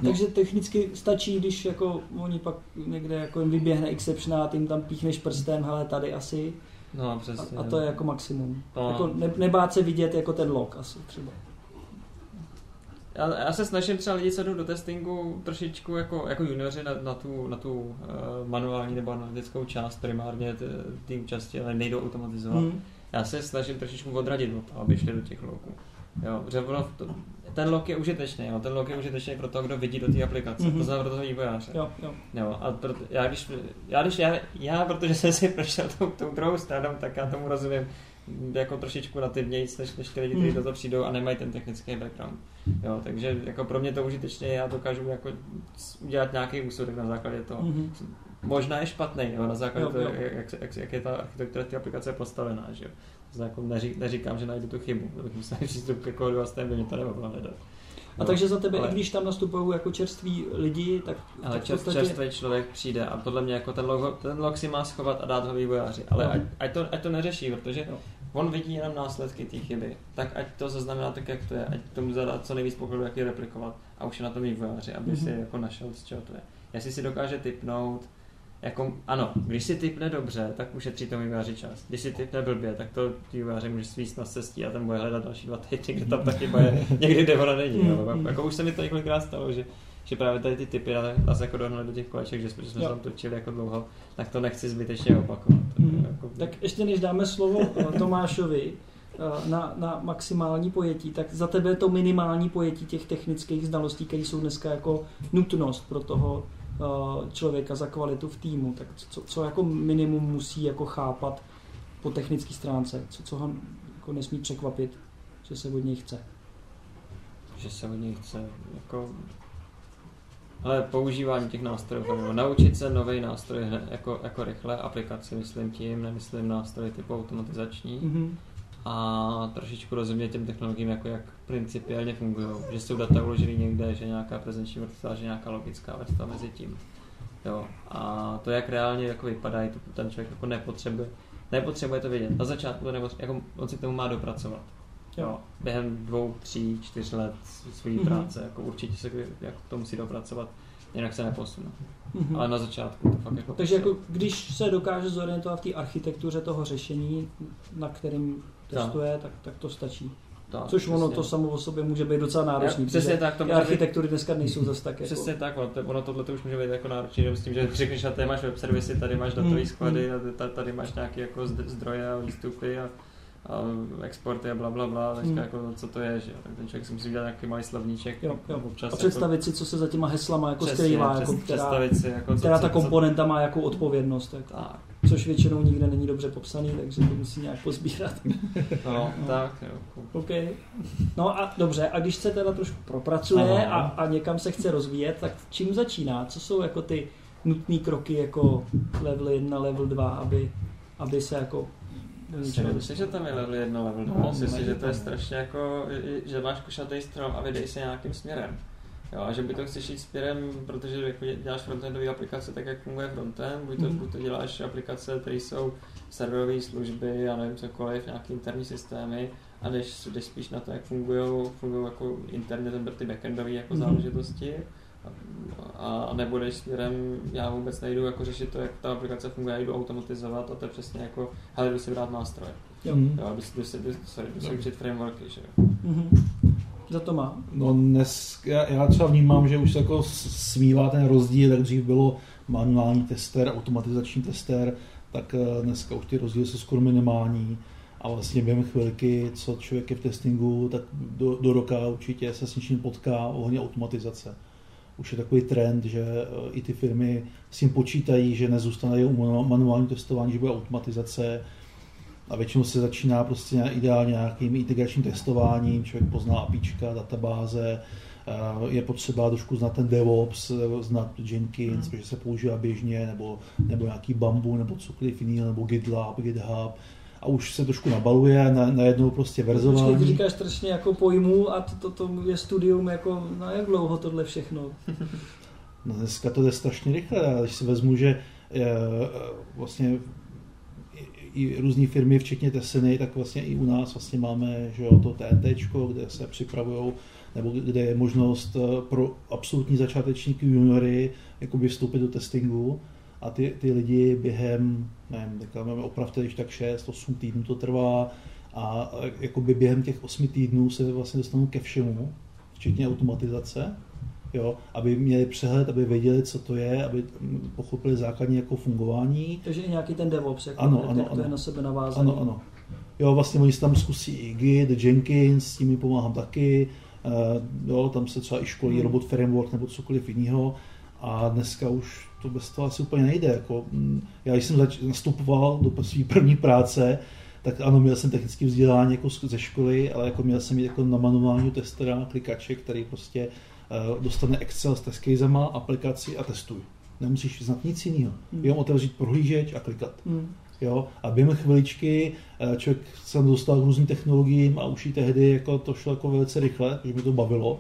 takže technicky stačí, když jako oni pak někde jako jim vyběhne exception a ty jim tam píchneš prstem, hele tady asi No a a, přesně. a to je jako maximum. No. Jako ne, nebát se vidět jako ten log asi třeba. Já, já se snažím třeba lidi, co jdou do testingu, trošičku jako, jako junioři na, na tu, na tu uh, manuální nebo analytickou část primárně té účasti, ale nejdou automatizovat. Hmm. Já se snažím trošičku odradit od toho, aby šli do těch logů. Jo, to, ten log je užitečný, jo, ten log je užitečný pro toho, kdo vidí do té aplikace, Mhm. mm-hmm. to znamená pro toho vývojáře. Jo, jo. Jo, a proto, já, když, já, když já, já, protože jsem si prošel tou, tou druhou stranou, tak já tomu rozumím jako trošičku nativněji, než, než ty lidi, kteří Mm. do toho přijdou a nemají ten technický background. Jo, takže jako pro mě to užitečně, já dokážu jako udělat nějaký úsudek na základě toho. Mhm. Možná je špatný, jo, na základě Jo, toho, jo. jak, jak, jak, je ta architektura té aplikace postavená, že jo. To jako neří, neříkám, že najdu tu chybu, bych musel <laughs> přístup ke kódu a stejně by mě to nemohlo hledat. A Jo, takže za tebe, ale- i když tam nastupují jako čerství lidi, tak, Ale tak podstatě... čerstvý člověk přijde a podle mě jako ten log, ten log si má schovat a dát ho vývojáři. Ale Jo. ať, ať, to, ať to neřeší, protože Jo. On vidí jenom následky té chyby. Tak ať to zaznamená tak, jak to je. Ať tomu zadá co nejvíc pokroku, jak je replikovat. A už je na tom vývojáři, aby Mhm. si jako našel, z čeho to je. Jestli si dokáže typnout, jako, ano, když si typne dobře, tak ušetří tomu vývojáři čas. Když si typne blbě, tak to vývojáři může svíst na cestí a ten bude hledat další dva týdny, kde tam ta chyba je někdy, kde ona není. Jo. Mhm. Jako už se mi to několikrát stalo, že že právě tady ty typy nás jako dohnali do těch koleček, že jsme, že jsme Jo. se tam točili jako dlouho, tak to nechci zbytečně opakovat. Mhm. Jako, Tak ještě než dáme slovo eh, Tomášovi eh, na, na maximální pojetí, tak za tebe je to minimální pojetí těch technických znalostí, které jsou dneska jako nutnost pro toho eh, člověka za kvalitu v týmu. Tak co, co jako minimum musí jako chápat po technické stránce? Co, co ho jako nesmí překvapit, že se od něj chce? že se od něj chce jako ale používání těch nástrojů, nebo naučit se nový nástroj jako, jako rychle, aplikaci myslím tím, nemyslím nástroj typu automatizační Mhm. a trošičku rozumět těm technologiím, jako jak principiálně fungují, že jsou data uložený někde, že nějaká prezenční vrstva, že nějaká logická vrstva mezi tím. Jo. A to, jak reálně jako vypadají, to ten člověk jako nepotřebuje. Nepotřebuje to vědět. Na začátku to nepotřebuje, jako on si k tomu má dopracovat. Jo. Během dvou, tří, čtyř let své Mhm. práce, jako určitě se jako to musí dopracovat, jinak se neposune. Mhm. Ale na začátku to fakt jako... Takže jako, když se dokáže zorientovat v té architektuře toho řešení, na kterým testuje, tak, tak to stačí. tak, Což ono přesně. to samo o sobě může být docela náročný. Já- přesně tak, to může být- architektury dneska nejsou zase tak jako... Přesně tak, ono, to- ono tohle to už může být jako náročné, že s tím, že řekneš, že tady máš web servisy, tady máš datové sklady, a ta- tady máš nějaké jako zd- zdroje a výstupy a, a exporty a bla, bla, bla, teďka Mm. jako co to je, že jo, tak ten člověk si musí udělat nějaký malý slovníček, Jo, jo. občas A představit si, co se za těma heslama jako skrývá, jako, přes, která, představit si, jako, co, která ta co, co, komponenta má jakou odpovědnost. Tak. tak, což většinou nikde není dobře popsaný, takže to musí nějak pozbírat. <laughs> No, No. tak jo. OK. No a dobře, a když se teda trošku propracuje a, a někam se chce rozvíjet, tak čím začíná? Co jsou jako ty nutné kroky jako level 1, level 2, aby, aby se jako nemyslíš, že tam je level 1, level 2? No, Myslím si, že to je strašně jako, že máš košatý strom a vydej se nějakým směrem. Jo, a že by to chceš jít směrem, protože jako děláš frontendové aplikace tak, jak funguje frontend, buď to, Mhm. buď to děláš aplikace, které jsou serverové služby, já nevím cokoliv, nějaký interní systémy, a jdeš, jdeš spíš na to, jak fungují fungují jako interně ty backendové jako Mhm. záležitosti. A, a nebo jdeš směrem, já vůbec nejdu jako řešit to, jak ta aplikace funguje, já jdu automatizovat a to je přesně jako, hele, jdu si brát nástroje. Jo. Mm. Jo, jdu, si- jdu, si- jdu, sorry, jdu si učit frameworky, že jo. Mhm. Za to má. No dnes, já, já třeba vnímám, že už se jako smívá ten rozdíl, jak dřív bylo manuální tester, automatizační tester, tak eh, dneska už ty rozdíly jsou skoro minimální a vlastně během chvilky, co člověk je v testingu, tak do, do roka určitě se s něčím potká ohledně automatizace. Už je takový trend, že eh, i ty firmy s tím počítají, že nezůstane u manu- manuální testování, že bude automatizace, a většinou se začíná prostě ideálně nějakým integračním testováním, člověk pozná APIčka, databáze, eh, je potřeba trošku znát ten DevOps, eh, znát Jenkins, Hmm. protože se používá běžně, nebo, nebo nějaký Bambu, nebo cokoliv jiného, nebo GitLab, GitHub. A už se trošku nabaluje, na, najednou prostě Počkej, ty verzování. říkáš strašně jako pojmů a to, to, to je studium jako, no jak dlouho tohle všechno? No dneska to jde strašně rychle, když si vezmu, že eh, vlastně i, různé firmy, včetně Teseny, tak vlastně i u nás vlastně máme že jo, to TNT, kde se připravují, nebo kde je možnost eh, pro absolutní začátečníky juniory jakoby vstoupit do testingu a ty, ty lidi během, nevím, máme opravdu když tak 6-8 týdnů to trvá a jakoby během těch 8 týdnů se vlastně dostanou ke všemu, včetně automatizace jo, aby měli přehled, aby věděli, co to je, aby pochopili základní jako fungování. Takže i nějaký ten DevOps, jako, Ano, ano, to je ano. na sebe navázaný. Ano, ano. Jo, vlastně oni si tam zkusí i Git, Jenkins, s tím pomáhám taky. Eh, jo, tam se třeba i školí Hmm. robot framework nebo cokoliv jiného. A dneska už to bez toho asi úplně nejde. Jako, mm, já když jsem zač- nastupoval do své první práce, tak ano, měl jsem technické vzdělání jako ze školy, ale jako měl jsem jít jako na manuálního testera, klikače, který prostě eh, dostane Excel s test casema, aplikaci a testuj. Nemusíš znát nic jiného. Hmm. Jenom otevřít prohlížeč a klikat. Hmm. Jo? A během chviličky eh, člověk se dostal k různým technologiím a už i tehdy jako to šlo jako velice rychle, protože mi to bavilo.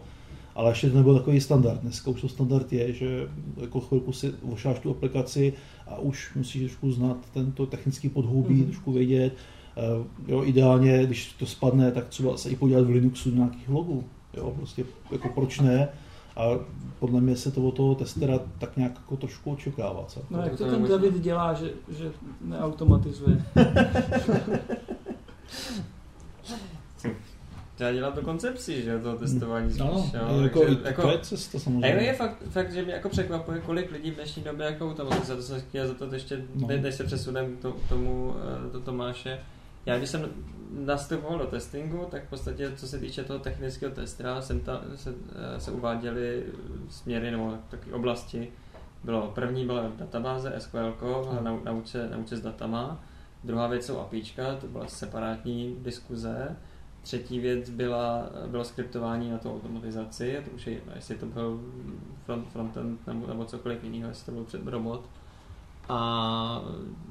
Ale ještě to nebyl takový standard. Dneska už to standard je, že jako chvilku si vošáš tu aplikaci a už musíš trošku znát tento technický podhoubí, Mhm. mm-hmm. trošku vědět. Eh, Jo, ideálně, když to spadne, tak třeba se i podívat v Linuxu do nějakých logů. Jo, prostě jako proč ne? A podle mě se to od toho testera tak nějak jako trošku očekává. Co? No jak To ten. David dělá, že, že neautomatizuje? <laughs> <laughs> Třeba dělat to koncepci, že toho testování spíš, No, jo. jako, takže, jako, to je cesta samozřejmě. A jo, je fakt, fakt, že mě jako překvapuje, kolik lidí v dnešní době jako automatizace, to jsem chtěl zeptat ještě, No. než se přesunem k to- tomu eh, do Tomáše. Já když jsem nastupoval do testingu, tak v podstatě co se týče toho technického testera, jsem ta, se, eh, se uváděly směry nebo takové oblasti. Bylo, první byla databáze SQL, nau, nauč, se, nauč se s datama. Druhá věc jsou APIčka, to byla separátní diskuze. Třetí věc byla, bylo skriptování na tu automatizaci, a to už je jedno, jestli to byl front, frontend nebo, nebo cokoliv jiného, jestli to byl před robot. A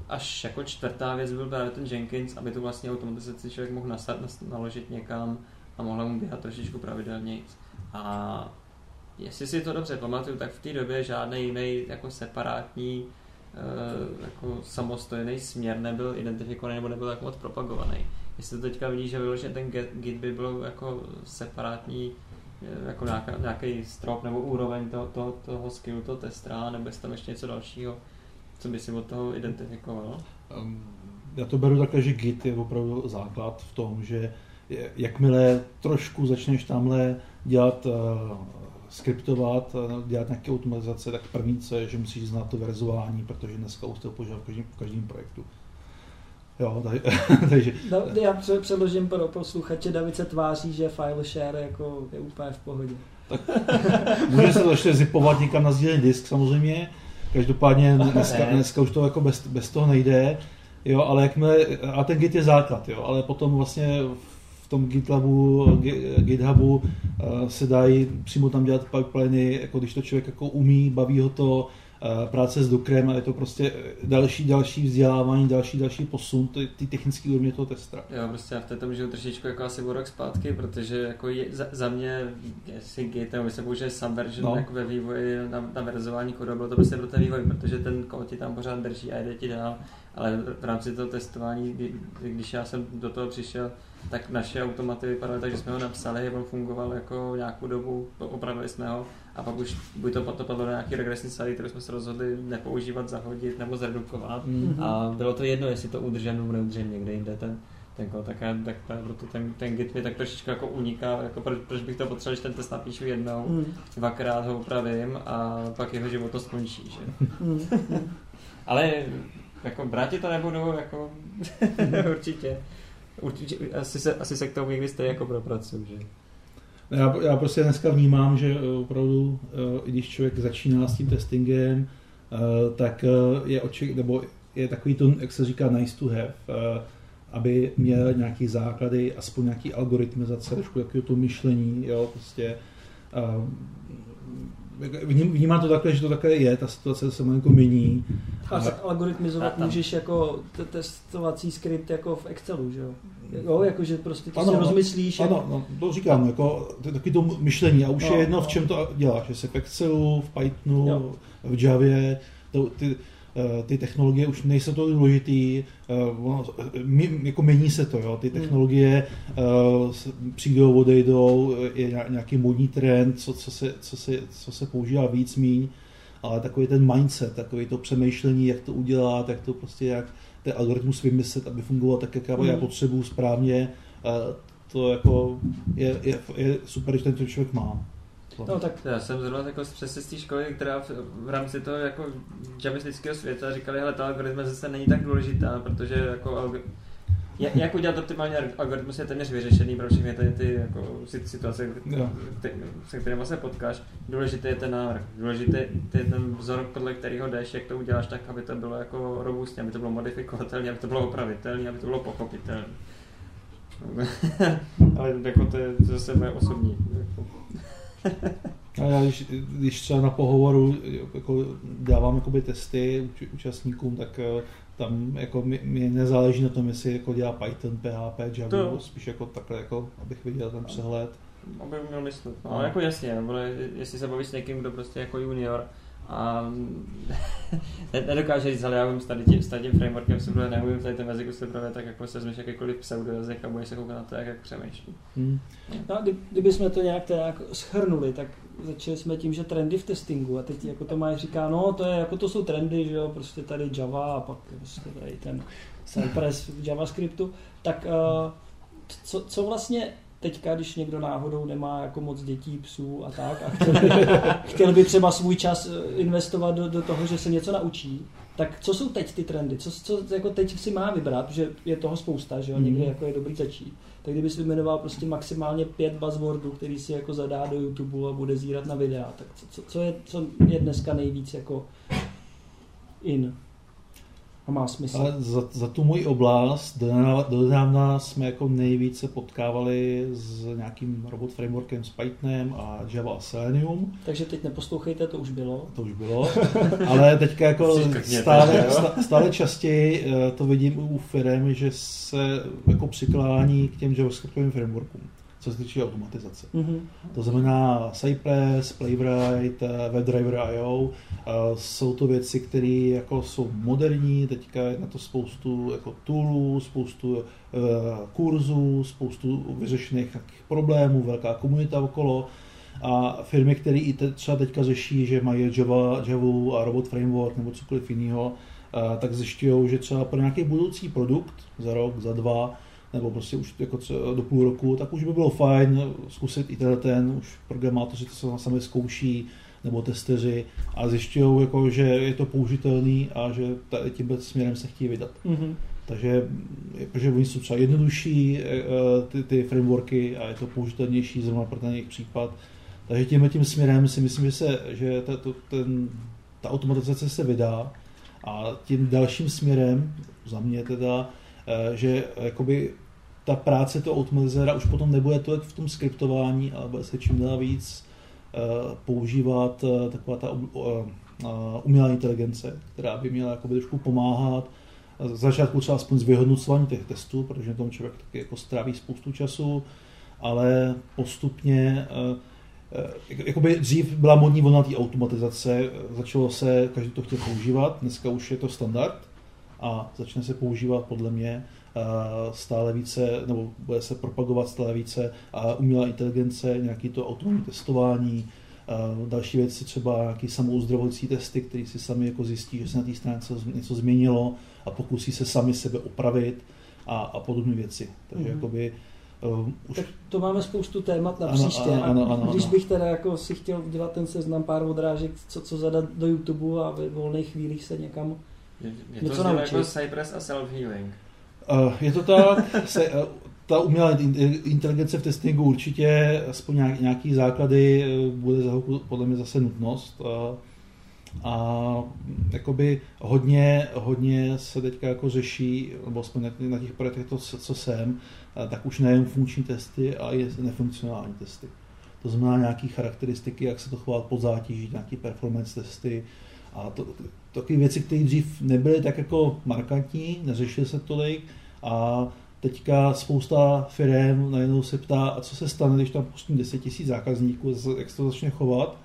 až jako čtvrtá věc byl právě ten Jenkins, aby tu vlastně automatizaci člověk mohl nasad, nas, naložit někam a mohla mu běhat trošičku pravidelně. A jestli si to dobře pamatuju, tak v té době žádný jiný jako separátní eh, jako samostojný směr nebyl identifikovaný nebo nebyl jako moc propagovaný. Jestli to teďka vidíš, že vyloženě ten Git- by byl jako separátní eh, jako nějaká, nějaký strop nebo úroveň toho, toho, toho skillu, toho testera, nebo jestli tam ještě něco dalšího, co by si od toho identifikoval? Já to beru takhle, že Git je opravdu základ v tom, že jakmile trošku začneš tamhle dělat, uh, skriptovat, uh, dělat nějaké automatizace, tak první co je, že musíš znát to verzování, protože dneska už to používám v každém, v každém projektu. Jo, tady, <laughs> takže Da, já pře- přeložím pro posluchače, David se tváří, že file share jako je úplně v pohodě. <laughs> může se to ještě zipovat někam na sdílený disk samozřejmě, Každopádně dneska, dneska už to jako bez, bez toho nejde, jo, ale jakmile, a ten Git je základ, jo, ale potom vlastně v tom GitLabu, GitHubu eh, se dají přímo tam dělat pipeliny, jako když to člověk jako umí, baví ho to, práce s Dukrem a je to prostě další, další vzdělávání, další, další posun, ty, ty technické úrovně toho testra. Jo, prostě já v této můžu trošičku jako asi rok zpátky, protože jako je, za, za, mě, jestli Git, nebo se použije Subversion no. jako ve vývoji na, na verzování kodu, bylo to prostě pro ten vývoj, protože ten kód ti tam pořád drží a jde ti dál, ale v rámci toho testování, když já jsem do toho přišel, tak naše automaty vypadaly tak, že jsme ho napsali, on fungoval jako nějakou dobu, opravili jsme ho a pak už buď to, to padlo na nějaký regresní sady, které jsme se rozhodli nepoužívat, zahodit nebo zredukovat mm-hmm. a bylo to jedno, jestli to udržím nebo neudržím někde jinde ten, ten kód, tak, já, tak proto ten, ten git mi tak trošičku jako uniká, jako proč, proč bych to potřeboval, když ten test napíšu jednou, mm. dvakrát ho upravím a pak jeho život to skončí, že? Mm. Ale jako vrátit to nebudu, jako <laughs> určitě. Určitě, asi se, asi se k tomu někdy stejně jako propracuju, že? Já, já prostě dneska vnímám, že eh, opravdu, eh, i když člověk začíná s tím testingem, eh, tak je oček, nebo je takový to, jak se říká, nice to have, aby měl nějaký základy, aspoň nějaký algoritmizace, trošku takového to myšlení, jo, prostě vnímá to takhle, že to takhle je, ta situace se malinko mění. A tak algoritmizovat můžeš jako testovací skript jako v Excelu, že jo? Jo, jakože prostě ty ano, si rozmyslíš. Ano, jak... no, to říkám, jako to taky to myšlení a už no, je jedno, no. v čem to děláš, jestli v Excelu, v Pythonu, jo. v Javě, to, ty, ty technologie už nejsou to důležitý, eh, jako mění se to, jo. ty hmm. technologie hmm. přijdou, odejdou, je nějaký modní trend, co, co, se, co, se, co se používá víc, míň, ale takový ten mindset, takový to přemýšlení, jak to udělat, jak to prostě, jak ten algoritmus vymyslet, aby fungoval tak, jak hmm. já potřebuji správně, to jako je, je, je super, že ten člověk má. No, tak... Já jsem zrovna jako přesně z té školy, která v, v rámci toho jako javistického světa říkali, hele, ta algoritmizace není tak důležitá, protože jako jak udělat optimální algoritmus je téměř vyřešený pro všechny ty, ty jako, situace, ty, se kterými se potkáš. Důležitý je ten návrh, důležitý je ten vzor, podle kterého jdeš, jak to uděláš tak, aby to bylo jako robustně, aby to bylo modifikovatelné, aby to bylo opravitelné, aby to bylo pochopitelné. Ale jako to je zase moje osobní. Jako. A já když, když třeba na pohovoru jako dávám jakoby testy účastníkům, tak eh, tam jako mi, mi nezáleží na tom, jestli jako dělá Python, PHP, Java, to... spíš jako takhle, jako, abych viděl ten přehled. Aby měl myslet. No, no. jako jasně, ale jestli se bavíš s někým, kdo prostě jako junior, a <laughs> nedokáže říct, ale já vím s tady tím, s tady tím frameworkem se bude neumím tady ten jazyku se právě tak jako se zmeš jakýkoliv pseudojazyk a budeš se koukat na to, jak, jak přemýšlí. Hmm. No, kdy, kdybychom to nějak nějak schrnuli, tak začali jsme tím, že trendy v testingu a teď jako to máš říká, no to je, jako to jsou trendy, že jo, prostě tady Java a pak prostě tady ten Cypress v JavaScriptu, tak uh, co, co vlastně teďka, když někdo náhodou nemá jako moc dětí, psů a tak a chtěl by, <laughs> chtěl by třeba svůj čas eh, investovat do, do toho, že se něco naučí, tak co jsou teď ty trendy? Co, co jako teď si má vybrat, že je toho spousta, že jo, někde mm. jako je dobrý začít. Tak kdyby si vyjmenoval prostě maximálně pět buzzwordů, který si jako zadá do YouTube a bude zírat na videa, tak co, co, je, co je dneska nejvíc jako in? A má smysl. Ale za, za tu moji oblast do dávna jsme jako nejvíce potkávali s nějakým robot frameworkem s Pythonem a Java a Selenium. Takže teď neposlouchejte, to už bylo. To už bylo, <laughs> ale teďka jako stále, stále častěji eh, to vidím u firm, že se jako přiklání k těm JavaScriptovým frameworkům co se týče automatizace. Mm-hmm. To znamená Cypress, Playwright, eh, WebDriver.io, eh, jsou to věci, které jako jsou moderní, teďka je na to spoustu jako toolů, spoustu uh, kurzů, spoustu vyřešených problémů, velká komunita okolo a firmy, které i te, třeba teďka řeší, že mají Java, Java a Robot Framework nebo cokoliv jiného, tak zjišťují, že třeba pro nějaký budoucí produkt za rok, za dva, nebo prostě už jako do půl roku, tak už by bylo fajn zkusit i tenhle ten, už programátoři to se sami zkouší, nebo testeři a zjišťují, jako, že je to použitelný a že tím směrem se chtějí vydat. Mm-hmm. Takže, protože oni jsou třeba jednodušší eh, ty, ty frameworky a je to použitelnější zrovna pro ten jejich případ. Takže tím tím směrem si myslím, že, se, že to, ten ta automatizace se vydá a tím dalším směrem, za mě teda, eh, že jakoby ta práce toho automatizéra už potom nebude tolik v tom skriptování, ale bude se čím dál víc eh, používat eh, taková ta umělá inteligence, která by měla jakoby trošku pomáhat z začátku třeba aspoň z vyhodnocování těch testů, protože tomu člověk taky jako stráví spoustu času, ale postupně jakoby dřív byla modní vlna té automatizace, začalo se, každý to chtěl používat, dneska už je to standard a začne se používat podle mě stále více, nebo bude se propagovat stále více a umělá inteligence, nějaký to autonomní testování, další věci, třeba nějaký samouzdravující testy, které si sami jako zjistí, že se na té stránce něco změnilo a pokusí se sami sebe opravit a, a podobné věci. Takže mm-hmm. jakoby Uh, už... Tak to máme spoustu témat na příště. Ano, ano, ano, Když bych teda jako si chtěl udělat ten seznam pár odrážek, co, co zadat do YouTube a ve volných chvílích se někam je, je něco to naučit. jako Cypress a self-healing. Uh, je to tak. <laughs> Se, uh, ta umělá inteligence v testingu určitě aspoň nějaký základy bude za podle mě zase nutnost. Uh, a jakoby hodně, hodně se teďka jako řeší, nebo aspoň na těch projektech, to, co jsem, tak už nejen funkční testy, ale i nefunkcionální testy. To znamená nějaké charakteristiky, jak se to chovat pod zátěží, nějaké performance testy a to, takové věci, které dřív nebyly tak jako markantní, neřešily se tolik a teďka spousta firm najednou se ptá, a co se stane, když tam pustím 10 000 zákazníků, jak se to začne chovat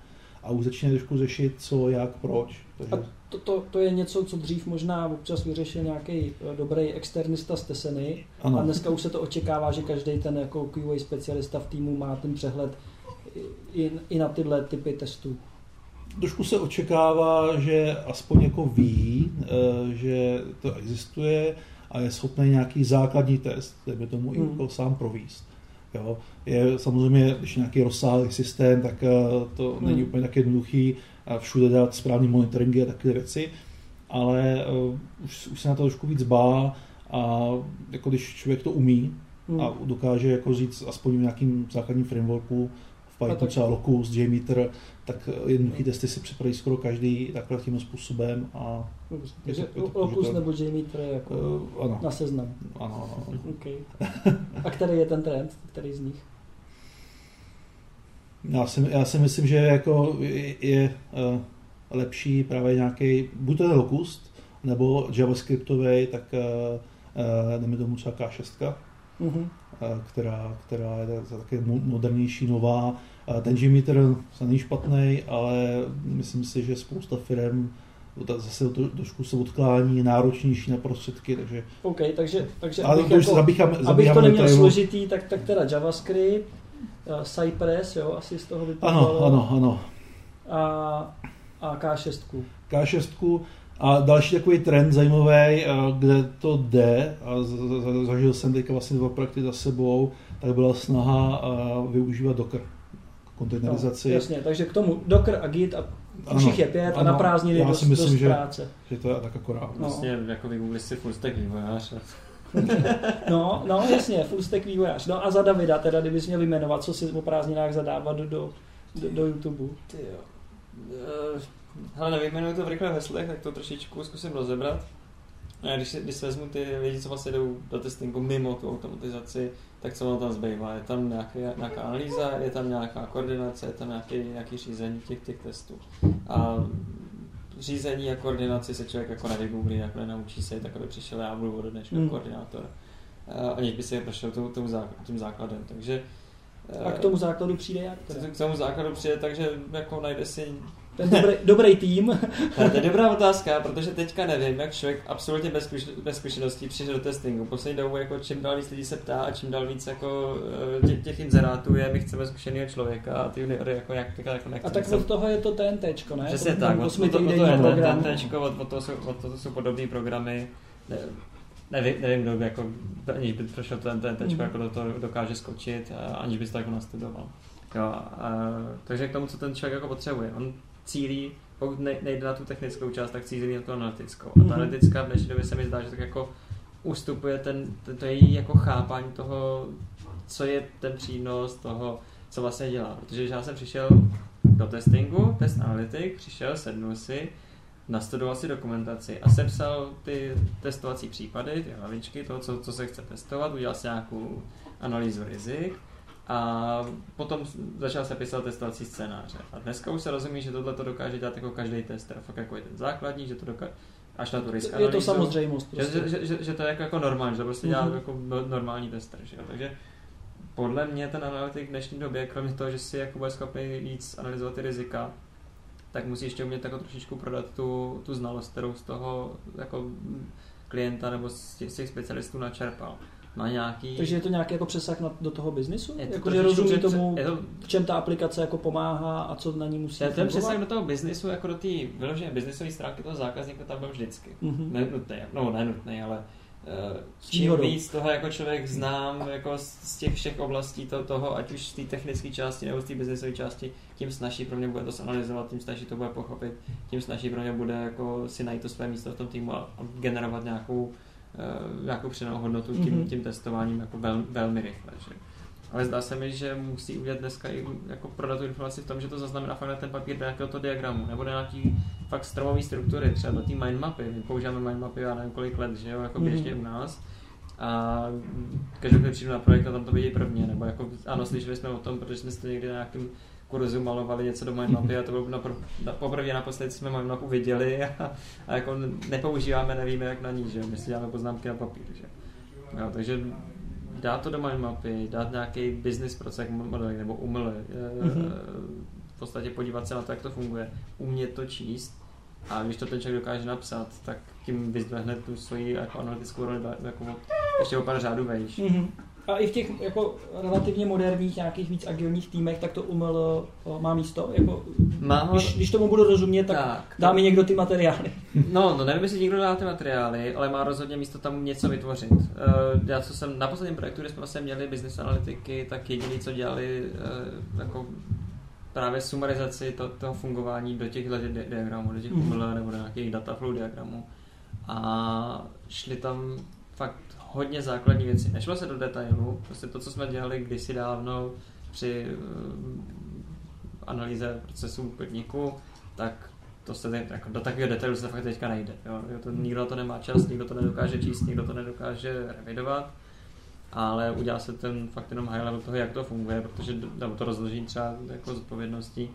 a už začne trošku řešit, co, jak, proč. Takže... A to, to, to, je něco, co dřív možná občas vyřešil nějaký eh, dobrý externista z Teseny ano. a dneska už se to očekává, že každý ten jako QA specialista v týmu má ten přehled i, i na tyhle typy testů. Trošku se očekává, že aspoň jako ví, eh, že to existuje a je schopný nějaký základní test, by tomu i jako sám províst. Jo. Je samozřejmě, když je nějaký rozsáhlý systém, tak eh, to hmm. není úplně tak jednoduchý a všude dát správný monitoringy a takové věci, ale uh, už, už se na to trošku víc bá a jako když člověk to umí hmm. a dokáže jako říct aspoň v nějakým základním frameworku, v Pythonu třeba Locus, JMeter, tak jednoduché testy si připraví skoro každý takhle tím způsobem. A Takže Locus nebo JMeter je jako uh, ano. na seznam. Ano, ano. Okay. A který je ten trend, který z nich? Já si, já si myslím, že jako je, je uh, lepší právě nějaký, buď to je Locust, nebo JavaScriptový, tak uh, uh, tomu třeba K6, mm-hmm. uh, která, která je taky modernější, nová. Uh, ten Gmeter se není špatný, ale myslím si, že spousta firm zase to trošku se odklání, náročnější na prostředky, takže... OK, takže, takže ale abych, jako, zabíchám, zabíchám abych to neměl složitý, tak, tak teda JavaScript, uh, Cypress, jo, asi z toho vypadalo. Ano, ano, ano. A, a K6. K6 a další takový trend zajímavý, eh, kde to jde, a zažil jsem teďka vlastně dva projekty za sebou, tak byla snaha eh, využívat Docker kontejnerizaci. No, jasně, takže k tomu Docker a Git a už jich je pět ano, a na prázdniny dost, myslím, dost že, práce. Že to je tak akorát. No. Vlastně jako vygooglili si full stack vývojář. <laughs> no, no jasně, full stack vývojář. No a za Davida, teda kdybys měl jmenovat, co si o prázdninách zadávat do, do, do, do YouTube. Ty jo. Hele, nevyjmenuji to v rychlých heslech, tak to trošičku zkusím rozebrat. A když, když se vezmu ty lidi, co vlastně jdou do testingu mimo tu automatizaci, tak co tam zbývá? Je tam nějaký, nějaká analýza, je tam nějaká koordinace, je tam nějaký, nějaký řízení těch, těch testů. A řízení a koordinaci se člověk jako nevygooglí, jako nenaučí se, tak aby přišel já budu od dneška mm. koordinátor. Aniž by si prošel tím základem. Takže a k tomu základu přijde jak? K tomu základu přijde tak, že jako najde si ten dobrý, dobrý tým. to je dobrá otázka, protože teďka nevím, jak člověk absolutně bez, bez zkušeností přijde do testingu. Poslední dobou jako čím dál víc lidí se ptá a čím dál víc jako eh, těch, těch inzerátů je, my chceme zkušeného člověka a ty juniory jako jak jako nechceme. A tak od toho je to TNT, ne? Přesně tak, od, od, od, toho je TNT, od, od, toho jsou, od toho jsou podobné programy. Ne, nevím, nevím, kdo by jako, aniž by prošel ten TNT, mm-hmm. jako do toho dokáže skočit, aniž by to jako nastudoval. Jo, a, takže k tomu, co ten člověk jako potřebuje. On cílí, pokud nejde na tu technickou část, tak cílí na tu analytickou. A ta mhm. analytická v dnešní době se mi zdá, že tak jako ustupuje ten, ten, to její jako chápání toho, co je ten přínos toho, co vlastně dělá. Protože já jsem přišel do testingu, test analytik, přišel, sednul si nastudoval si dokumentaci a sepsal ty testovací případy, ty hlavičky, to, co, co se chce testovat, udělal si nějakou analýzu rizik a potom začal se pисat testovací scénáře. A dneska už se rozumí, že tohle to dokáže dělat jako každý tester, fakt jako je ten základní, že to dokáže, až na tu risk Je to samozřejmost. Prostě. Že, že, že, že, to je jako, jako normální, že to prostě dělá mm-hmm. jako no, normální tester. Že jo? Takže podle mě ten analytik v dnešní době, kromě toho, že si jako bude schopný víc analyzovat ty rizika, tak musí ještě umět jako trošičku prodat tu, tu znalost, kterou z toho jako klienta nebo z těch, z těch specialistů načerpal. Má nějaký... Takže je to nějaký jako přesah na, do toho biznisu? Jako, že rozumí tomu, je to... v čem ta aplikace jako pomáhá a co na ní musí Ten přesah do toho biznisu, jako do té vyložené biznisové stránky toho zákazníka tam byl vždycky. Mm-hmm. Nenutný, no nenutný, ale Eh, čím víc toho jako člověk znám jako z těch všech oblastí to, toho, ať už z té technické části nebo z té biznesové části, tím snaží pro mě bude to zanalizovat, tím snaží to bude pochopit, tím snaží pro mě bude jako si najít to své místo v tom týmu a, a generovat nějakou, uh, nějakou přidanou hodnotu tím, mm-hmm. tím testováním jako vel, velmi rychle. Že? Ale zdá se mi, že musí udělat dneska i jako prodat tu informaci v tom, že to zaznamená fakt na ten papír do nějakého diagramu, nebo do nějaký fakt stromový struktury, třeba do té mindmapy. My používáme mindmapy, já nevím kolik let, že jo, jako běžně mm-hmm. u nás. A každý přijdu na projekt a tam to vidí prvně, nebo jako, ano, slyšeli jsme o tom, protože jsme to někdy na nějakém kurzu malovali něco do mindmapy a to bylo napr- na, poprvé naposledy jsme mindmapu viděli a, a, jako nepoužíváme, nevíme jak na ní, že my si děláme poznámky na papír, že jo, takže dát to do mindmapy, dát nějaký business proces modeling nebo umyle, mm-hmm. v podstatě podívat se na to, jak to funguje, umět to číst a když to ten člověk dokáže napsat, tak tím vyzdvihne tu svoji jako analytickou roli jako ještě o pár řádů vejš. Mm-hmm. A i v těch jako relativně moderních, nějakých víc agilních týmech, tak to umelo má místo? Jako, má ho... když, když tomu budu rozumět, tak, tak dá mi někdo ty materiály. <laughs> No, no nevím, jestli někdo dá ty materiály, ale má rozhodně místo tam něco vytvořit. Uh, já co jsem na posledním projektu, kde jsme vlastně měli business analytiky, tak jediný, co dělali uh, jako právě sumarizaci to, toho fungování do těch di- diagramů, do těch mm-hmm. nebo do nějakých dataflow diagramů. A šli tam fakt hodně základní věci. Nešlo se do detailu, prostě to, co jsme dělali kdysi dávno při uh, analýze procesů podniku, tak to se jako do takového detailu se fakt teďka nejde. Jo? To, nikdo to nemá čas, nikdo to nedokáže číst, nikdo to nedokáže revidovat, ale udělá se ten fakt jenom high level toho, jak to funguje, protože nebo to rozložení třeba jako zodpovědností,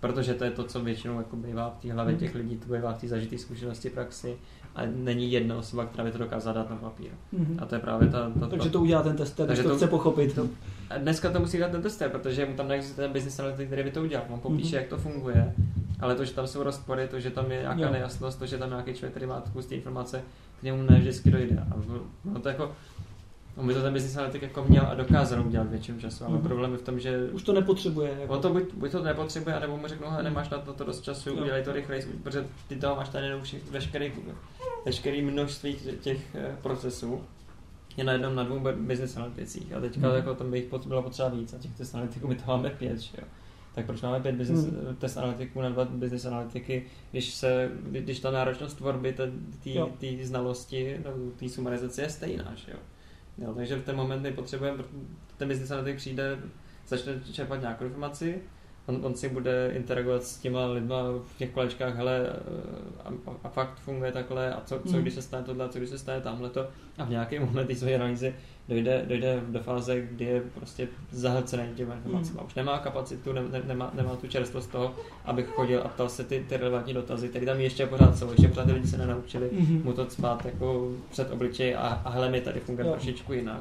protože to je to, co většinou jako bývá v té hlavě těch lidí, to bývá v té zažité zkušenosti praxi a není jedna osoba, která by to dokázala dát na papír. Mm-hmm. A to je právě ta... ta Takže to udělá ten tester, takže to, to chce pochopit. To, dneska to musí dát ten tester, protože mu tam neexistuje ten business analytik, který by to udělal. On popíše, mm-hmm. jak to funguje, ale to, že tam jsou rozpory, to, že tam je nějaká jo. nejasnost, to, že tam nějaký člověk, který má spoustu informace, k němu ne vždycky dojde. A no to jako, On by to ten business analytik jako měl a dokázal udělat většinu času, ale mm-hmm. problém je v tom, že... Už to nepotřebuje. Jako... On to buď, buď to nepotřebuje, anebo mu řeknu, nemáš na to, to dost času, jo. udělej to rychleji, protože ty toho máš tady už veškerý, veškerý množství těch eh, procesů je na jednom, na dvou business analyticích. A teďka mm. jako tam by jich bylo potřeba víc a těch test analytiků my to máme pět, že jo. Tak proč máme pět business, mm. test analytiků na dva business analytiky, když, se, když ta náročnost tvorby té znalosti, té sumarizace je stejná, že jo. Jo, takže v ten moment my potřebujeme, ten business analytik přijde, začne čerpat nějakou informaci, on, on si bude interagovat s těma lidma v těch kolečkách, hele, a, a fakt funguje takhle, a co, co hmm. když se stane tohle, a co když se stane tamhle to, a v nějaký moment té své analýzy dojde, dojde do fáze, kdy je prostě zahlcený těma informacemi. Mm. Už nemá kapacitu, ne, ne, nemá, nemá tu čerstvost toho, abych chodil a ptal se ty, ty relevantní dotazy, které tam ještě pořád jsou, ještě pořád ty lidi se nenaučili mm-hmm. mu to spát jako před obličej a, a hele, mi tady funguje trošičku jinak.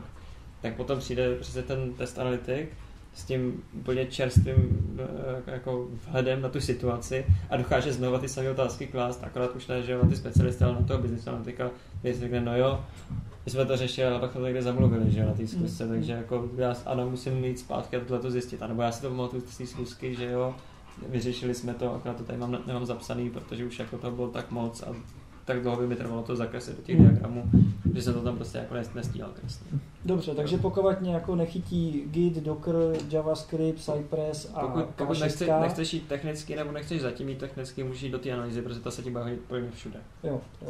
Tak potom přijde přesně ten test analytik, s tím úplně čerstvým eh, jako vhledem na tu situaci a dokáže znovu ty samé otázky klást, akorát už ne, že na ty specialisty, ale na toho business analytika, který si řekne, no jo, my jsme to řešili, ale pak to někde zamluvili, že na té zkusce, mm. takže jako já ano, musím mít zpátky a tohle to zjistit. A nebo já si to pamatuju z té zkusky, že jo, vyřešili jsme to, akorát to tady mám, nemám zapsaný, protože už jako to bylo tak moc a tak dlouho by mi trvalo to zakreslit do těch mm. diagramů, že jsem to tam prostě jako nestíhal kreslit. Dobře, takže pokud mě jako nechytí Git, Docker, JavaScript, Cypress a Pokud, pokud nechce, nechceš jít technicky nebo nechceš zatím jít technicky, můžeš jít do té analýzy, protože ta se ti baví pojme všude. Jo, to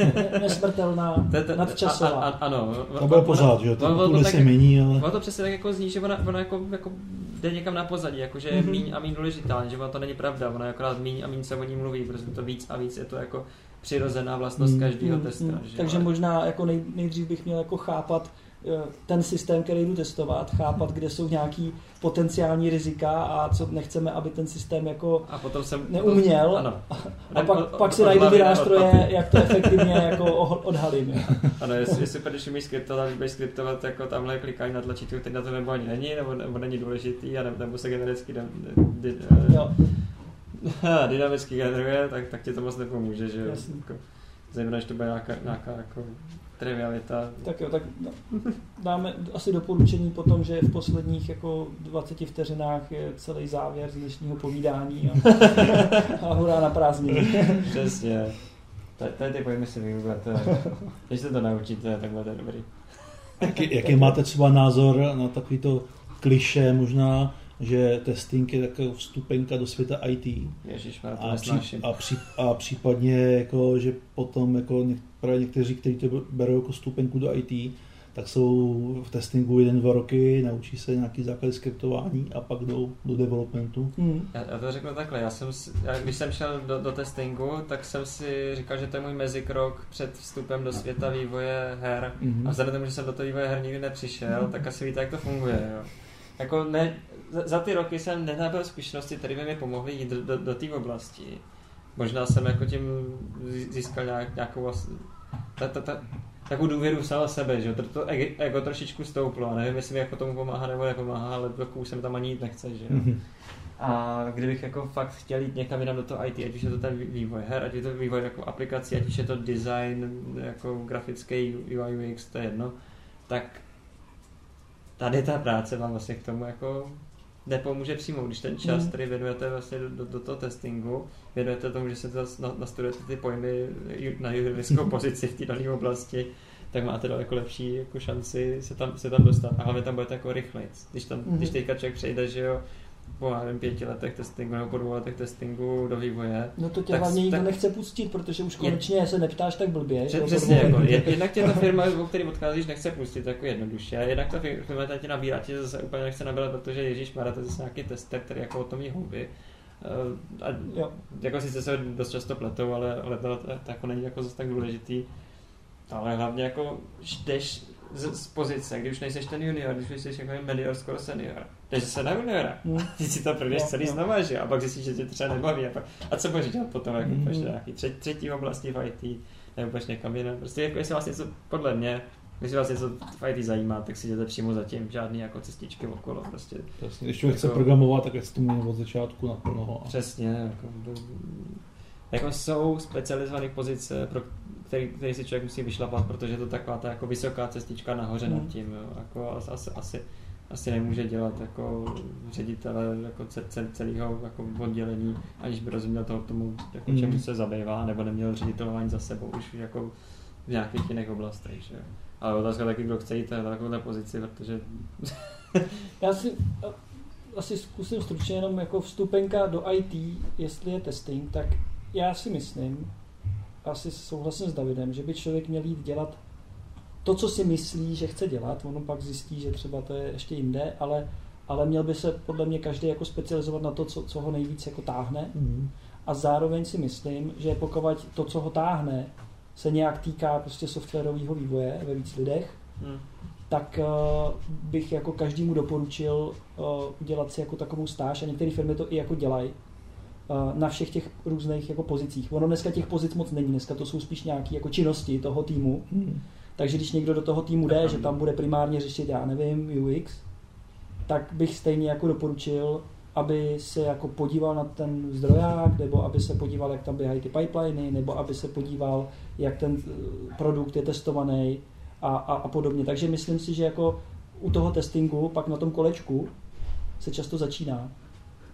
je <laughs> nesmrtelná, <laughs> nadčasová. A, a, ano. To bude pořád, že to, se mění, ale... Ono to přesně tak jako zní, že ona, ona jako, jako jde někam na pozadí, jakože je Mhm. míň a míň důležitá, že ono to není pravda, ono je akorát míň a míň se o ní mluví, protože to víc a víc je to jako přirozená vlastnost Mm. každého Mm, testera. mm. že? Takže Ale- možná jako nej, nejdřív bych měl jako chápat eh, ten systém, který jdu testovat, chápat, kde jsou nějaký potenciální rizika a co nechceme, aby ten systém jako A potom jsem... neuměl. Ano. a pak, Od- pak si od najdu ty ne od nástroje, papíru. jak to efektivně jako odhalím. <laughs> Ano, je, je super, když umíš skriptovat, když budeš skriptovat jako tamhle klikání na tlačítko, který na to nebo ani není, nebo, nebo není důležitý, a nebo, nebo se genericky dy, dy, Jo, <laughs> dynamicky generuje, tak, tak ti to moc nepomůže, že jo? Jasně. Jako, zejména, když to bude nějaká, nějaká jako trivialita. tak jo, tak no, <laughs> dáme asi doporučení potom, že v posledních jako 20 vteřinách je celý závěr z dnešního povídání a, <laughs> a hurá na prázdniny. Přesně. Tady tady ty pojmy si vygooglete. Když se to naučíte, tak budete dobrý. Jaký, jaký máte třeba názor na takovýto kliše možná, že testing je taková vstupenka do světa IT Ježíš, to a, pří, a, pří, a případně jako, že potom jako něk, právě někteří, kteří to berou jako vstupenku do IT, tak jsou v testingu jeden, dva roky, naučí se nějaký základ skriptování a pak jdou do developmentu. Hmm. Já, já to řeknu takhle, já jsem, si- já, když jsem šel do, do testingu, tak jsem si říkal, že to je můj mezikrok před vstupem do světa vývoje her. Mhm. A vzhledem k tomu, že jsem do toho vývoje her nikdy nepřišel, tak asi víte, jak to funguje. Jo. Jako ne, za, za ty roky jsem nenabil zkušenosti, které by mi pomohly jít do, do, do té oblasti. Možná jsem jako tím zí- získal nějak, nějakou vlastně, ta, ta, ta, takovou důvěru v sama sebe, že jo. To, to ego, trošičku stouplo a nevím, jestli mi jako tomu pomáhá nebo nepomáhá, ale už jsem tam ani jít nechce, že jo. Mhm. A kdybych jako fakt chtěl jít někam jinam do toho IT, ať už je to ten vývoj her, ať je to vývoj jako aplikací, ať už je to design, jako grafický UI UX, to je jedno, tak tady ta práce vám vlastně k tomu jako nepomůže přímo, když ten čas, Mm. který věnujete vlastně do, do, do toho testingu, věnujete tomu, že se nastudujete ty pojmy na juridickou <laughs> pozici v té dané oblasti, tak máte daleko lepší jako šanci se tam, se tam dostat. A hlavně tam budete jako rychleji. Když, tam, Mhm. když teďka člověk přejde, že jo, po nevím, pěti letech testingu nebo po dvou letech testingu do vývoje. No to tě Tak- hlavně nikdo tak- nechce pustit, protože už Je- konečně se neptáš tak blbě. Přes, jo, přesně, jako, je, jednak tě ta <laughs> firma, o který odcházíš, nechce pustit jako jednoduše, a jednak ta fir- firma tě nabírá, tě zase úplně nechce nabírat, protože Ježíš Mara, to je zase nějaký tester, který jako o tom jí houby. Eh, A Jo. jako sice se dost často pletou, ale, ale to, to, to jako není jako zase tak důležitý. Ale hlavně jako jdeš z, z pozice, když už nejseš ten junior, když už jsi jako medior, skoro senior. Jdeš se na juniora. Hmm. Ty si to prvně celý jo. znova, že? jo? A pak zjistíš, že tě třeba nebaví. A, pak, a co budeš dělat potom, jako mm. nějaký tři, třetí oblasti v IT, nebo půjdeš někam jinam. Prostě jako jestli vás něco, podle mě, jestli vás něco v IT zajímá, tak si jdete přímo za tím, žádný jako cestičky okolo, prostě. Přesně. Když člověk chce Jako- programovat, tak je to měl od začátku naplno. A... Přesně, jako, jako jsou specializované pozice, pro který, který si člověk musí vyšlapat, protože je to taková ta jako vysoká cestička nahoře Hmm. nad tím. Jo. Jako as- asi, asi, asi nemůže dělat jako ředitele jako ce- ce- celého jako oddělení, aniž by rozuměl toho tomu, jako Hmm. čemu se zabývá, nebo neměl ředitelování za sebou už jako v nějakých jiných oblastech. Že? Ale otázka taky, kdo chce jít na takovouhle pozici, protože <laughs> Já si asi zkusím stručně jenom jako vstupenka do IT, jestli je testing, tak já si myslím, asi souhlasím s Davidem, že by člověk měl jít dělat to, co si myslí, že chce dělat, ono pak zjistí, že třeba to je ještě jinde, ale, ale měl by se podle mě každý jako specializovat na to, co, co ho nejvíc jako táhne. Mhm. a zároveň si myslím, že pokud to, co ho táhne, se nějak týká prostě softwarového vývoje ve víc lidech, hm, tak uh, bych jako každému doporučil uh, udělat si jako takovou stáž. A některé firmy to i jako dělají na všech těch různých jako pozicích. Ono dneska těch pozic moc není, dneska to jsou spíš nějaké jako činnosti toho týmu, Mhm. takže když někdo do toho týmu jde, že tam bude primárně řešit, já nevím, UX, tak bych stejně jako doporučil, aby se jako podíval na ten zdroják, nebo aby se podíval, jak tam běhají ty pipeliny, nebo aby se podíval, jak ten eh, produkt je testovaný a, a, a podobně. Takže myslím si, že jako u toho testingu, pak na tom kolečku, se často začíná.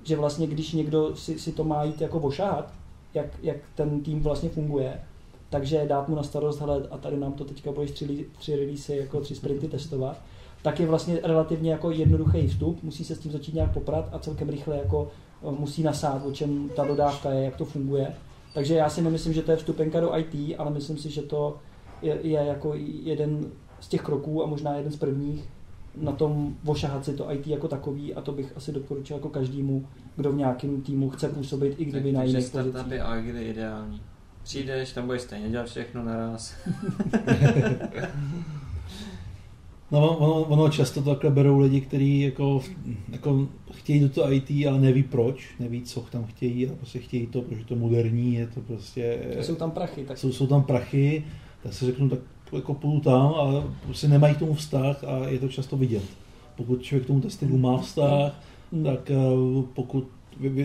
Že vlastně, když někdo si, si to má jít jako ošahat, jak, jak ten tým vlastně funguje, takže dát mu na starost, hele, a tady nám to teďka budeš tři, tři release, jako tři sprinty testovat, tak je vlastně relativně jako jednoduchý vstup, musí se s tím začít nějak poprat a celkem rychle jako eh, musí nasát, o čem ta dodávka je, jak to funguje. Takže já si nemyslím, že to je vstupenka do IT, ale myslím si, že to je, je jako jeden z těch kroků a možná jeden z prvních, na tom ošahat si to IT jako takový a to bych asi doporučil jako každému, kdo v nějakém týmu chce působit, i kdyby tak, na takže jiných pozicích. startupy a je ideální. Přijdeš, tam budeš stejně dělat všechno naraz. <laughs> No, ono, ono často to takhle berou lidi, kteří jako, jako chtějí do toho IT, ale neví proč, neví, co tam chtějí a prostě chtějí to, protože to je moderní, je to prostě... Jsou tam prachy, tak jsou, jsou tam prachy, tak si řeknu, tak jako půjdu tam, ale prostě nemají k tomu vztah a je to často vidět. Pokud člověk k tomu testingu má vztah, tak eh, pokud,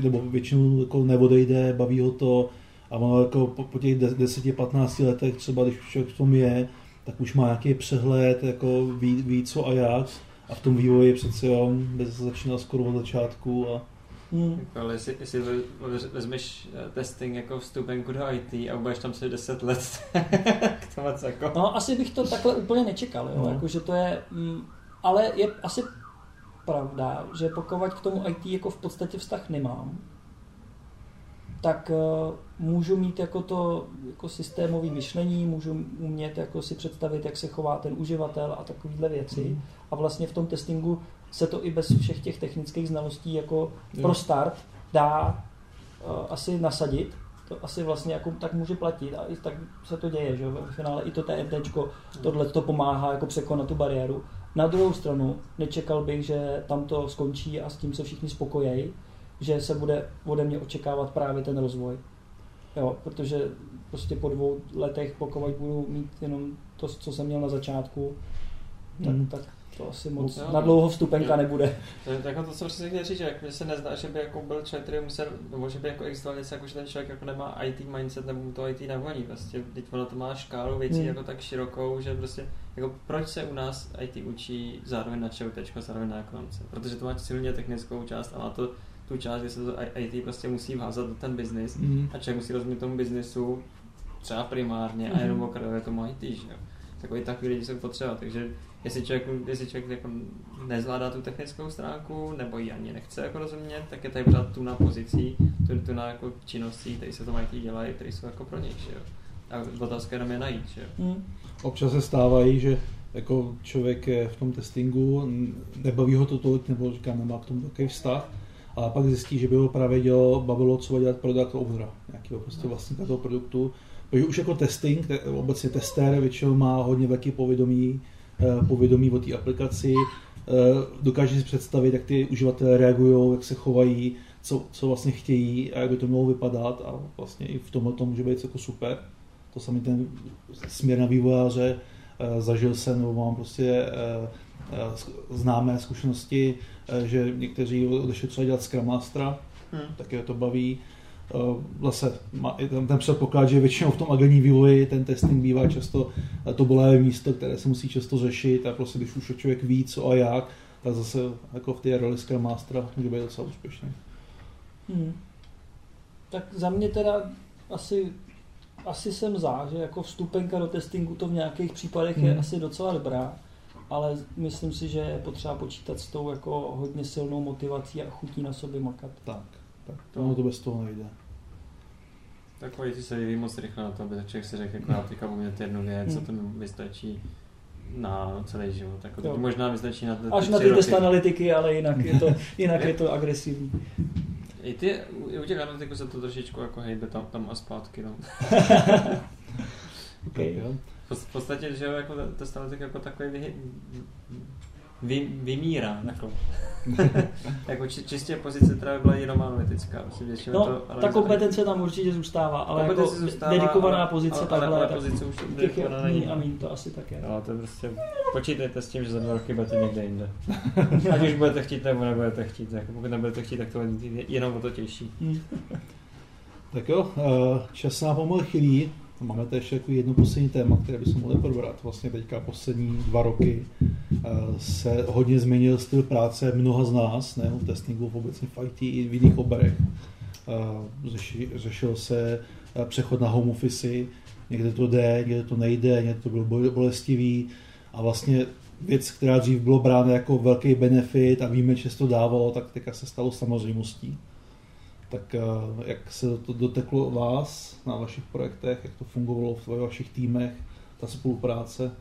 nebo většinou jako neodejde, baví ho to a ono jako po, těch 10-15 letech třeba, když člověk v tom je, tak už má nějaký přehled, jako ví, ví co a jak a v tom vývoji přece on bez skoro od začátku a Hmm. Jako, ale jestli, jestli ve- ve- vezmeš eh, testing jako vstupenku do IT a budeš tam se 10 let, tak to moc jako... No, asi bych to takhle úplně nečekal, jo? No. Jako, že to je, mm, ale je asi pravda, že pokud k tomu IT jako v podstatě vztah nemám, tak uh, můžu mít jako to jako systémové myšlení, můžu umět jako si představit, jak se chová ten uživatel a takovéhle věci. Mhm. A vlastně v tom testingu se to i bez všech těch technických znalostí jako Jo. pro start dá uh, asi nasadit. To asi vlastně jako tak může platit a i tak se to děje, že? Ve finále i to TNTčko, tohle to pomáhá jako překonat tu bariéru. Na druhou stranu nečekal bych, že tam to skončí a s tím se všichni spokojejí, že se bude ode mě očekávat právě ten rozvoj. Jo, protože prostě po dvou letech, pokud budu mít jenom to, co jsem měl na začátku, tak, Mm. tak to asi moc Jo. na dlouho vstupenka nebude. To je jako to, co přesně chtěl říct, že jak se nezdá, že by jako byl člověk, který musel, nebo že by jako existoval něco, jako že ten člověk jako nemá IT mindset, nebo mu to IT nevoní. Prostě, teď ono to má škálu věcí Hmm. jako tak širokou, že prostě, jako proč se u nás IT učí zároveň na ČUT, zároveň na ekonomice? Protože to má silně technickou část a má to tu část, kde se to IT prostě musí vházat do ten biznis mm. a člověk musí rozumět tomu biznisu třeba primárně a Mhm. jenom okrajově tomu IT, že jo. Takový takový lidi jsou potřeba, takže jestli člověk, jestli člověk jako nezvládá tu technickou stránku, nebo ji ani nechce jako rozumět, tak je tady pořád tu na pozicí, tu, tu na jako činností, které se to IT dělají, které jsou jako pro něj, že jo. A otázka jenom je najít, že jo. Hmm. Občas se stávají, že jako člověk je v tom testingu, nebaví ho to tolik, nebo říká, nemá k tomu takový vztah, ale pak zjistí, že by ho právě dělalo, bavilo třeba dělat product ownera, nějakého prostě vlastníka toho produktu. Protože už jako testing, te- obecně testér většinou má hodně velký povědomí, povědomí o té aplikaci, eh, dokáže si představit, jak ty uživatelé reagují, jak se chovají, co, co vlastně chtějí a jak by to mělo vypadat a vlastně i v tomhle to může být jako super. To samý ten směr na vývojáře, eh, zažil jsem, nebo mám prostě eh, eh, známé zkušenosti, eh, že někteří odešli třeba dělat Scrum Mastera, Hmm. taky je to baví. Eh, Zase tam ten předpoklad, že většinou v tom agilním vývoji ten testing bývá často eh, to bolavé místo, které se musí často řešit a prostě když už člověk ví co a jak, tak zase jako v té roli Scrum Mastera může být docela úspěšný. Hmm. Tak za mě teda asi, asi jsem za, že jako vstupenka do testingu to v nějakých případech je Hmm. asi docela dobrá, ale myslím si, že je potřeba počítat s tou jako hodně silnou motivací a chutí na sobě makat. Tak, tak to, ono to bez toho nejde. Takový ty se vyvíjí moc rychle na to, aby člověk si řekl, jako já teďka umět jednu věc, Hmm. co to mi vystačí na celý život. Jako Jo. to možná vystačí na ty Až na ty test analytiky, ale jinak je to, <laughs> jinak je to agresivní. I ty, u u těch analytiků se to trošičku jako hejbe tam, tam a zpátky. No. <laughs> Okay. Tak, jo. V podstatě, že jo, jako test analytik jako takový vy, vy, vymírá. Jako. <laughs> jako či, čistě pozice, která by byla jenom analytická. Prostě většinou No, to ta kompetence tam určitě zůstává, ale jako zůstává, dedikovaná ale- pozice ale, takhle, ale, ale tak pozice už těch je dedikovaná není. a míň, to asi tak je. No, to je prostě, počítejte s tím, že za dva roky budete někde jinde. <laughs> Ať už budete chtít nebo nebudete chtít. Jako pokud nebudete chtít, tak to je jenom o to těžší. Hmm. <laughs> Tak jo, eh, čas nám pomalu chylí. Máme tady ještě jako jedno poslední téma, které bychom mohli probrat. Vlastně teďka poslední dva roky eh, se hodně změnil styl práce mnoha z nás, nejenom v testingu, v obecně v IT i v jiných oborech. Eh, Řeši, řešil se eh, přechod na home office, někde to jde, někde to nejde, někde to bylo bol- bolestivý a vlastně věc, která dřív bylo brána jako velký benefit a víme, že se to dávalo, tak teďka se stalo samozřejmostí. Tak eh, jak se to doteklo vás na vašich projektech, jak to fungovalo v vašich týmech, ta spolupráce,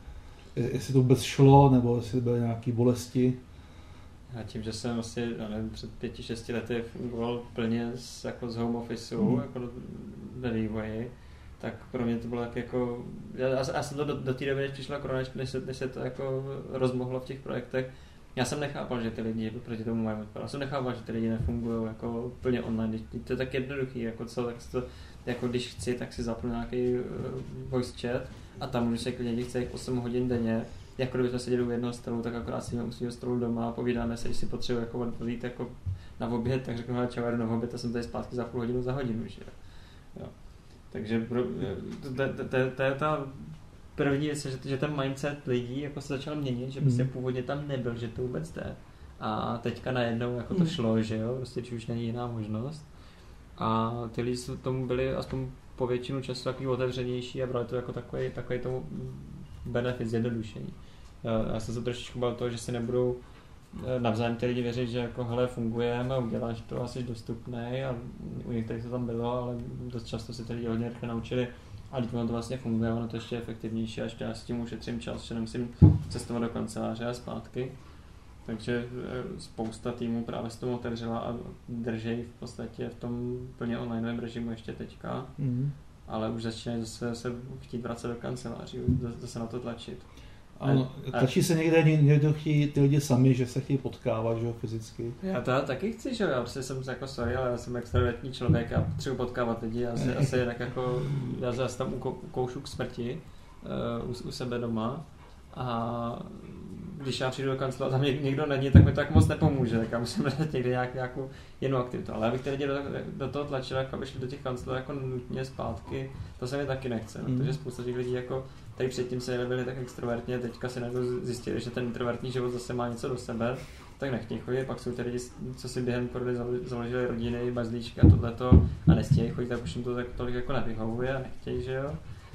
jestli to vůbec šlo, nebo jestli byly nějaké bolesti. A tím, že jsem já nevím, před pěti, šesti lety fungoval plně z, jako z home officeu, mm. jako ve vývoji, tak pro mě to bylo tak jako, já, já jsem to do, do té doby, než přišla korona, než se, než se to jako rozmohlo v těch projektech, já jsem nechápal, že ty lidi proti tomu mají odpor. Já jsem nechápal, že ty lidi nefungují jako plně online. To je tak jednoduchý, jako co, tak to, jako když chci, tak si zapnu nějaký uh, voice chat a tam můžu se klidně chce 8 hodin denně, jako kdybychom seděli u jednoho stolu, tak akorát si u svého stolu doma a povídáme se, když si potřebuji jako odjít jako na oběd, tak řeknu, čau, já na oběd a jsem tady zpátky za půl hodinu, za hodinu, že jo. Takže to je ta první věc, že, že ten mindset lidí jako se začal měnit, že prostě Mhm. původně tam nebyl, že to vůbec jde. A teďka najednou jako to Mhm. šlo, že jo, prostě či už není jiná možnost. A ty lidi jsou tomu byli aspoň po většinu času takový otevřenější a brali to jako takový, takový tomu benefit, zjednodušení. Já, jsem se trošičku bál toho, že si nebudou eh, navzájem ty lidi věřit, že jako hele fungujeme a uděláš to asi dostupný a u některých to tam bylo, ale dost často si ty lidi hodně rychle naučili a teď ono to vlastně funguje, ono to ještě je efektivnější a ještě já s tím ušetřím čas, že nemusím cestovat do kanceláře a zpátky. Takže eh, spousta týmů právě se tomu otevřela a drží v podstatě v tom plně online režimu ještě teďka, Mm. ale už začínají zase se chtít vracet do kanceláří, zase na to tlačit. Ano, A- tlačí se někde, ně- někdo chtějí ty lidi sami, že se chtějí potkávat, že jo, fyzicky. Já to já taky chci, že jo, já prostě jsem jako sorry, ale já jsem extrovertní člověk a potřebuji potkávat lidi, já se asi tak jako, já se asi tam uko- ukoušu k smrti uh, u, u, sebe doma a když já přijdu do kanclu a tam něk- někdo není, tak mi to tak moc nepomůže, tak já musím <laughs> hledat někde nějak, nějakou jinou aktivitu. Ale abych ty lidi do, do toho tlačil, jako aby šli do těch kanclů jako nutně zpátky, to se mi taky nechce, Mm. protože spousta těch lidí jako tady předtím se nebyli tak extrovertní a teďka si najednou zjistili, že ten introvertní život zase má něco do sebe, tak nechtějí chodit, pak jsou lidi, co si během korony zalo- založili rodiny, bazlíčky a tohleto a nestějí chodit, tak už jim to tak tolik jako nevyhovuje a nechtějí, že jo.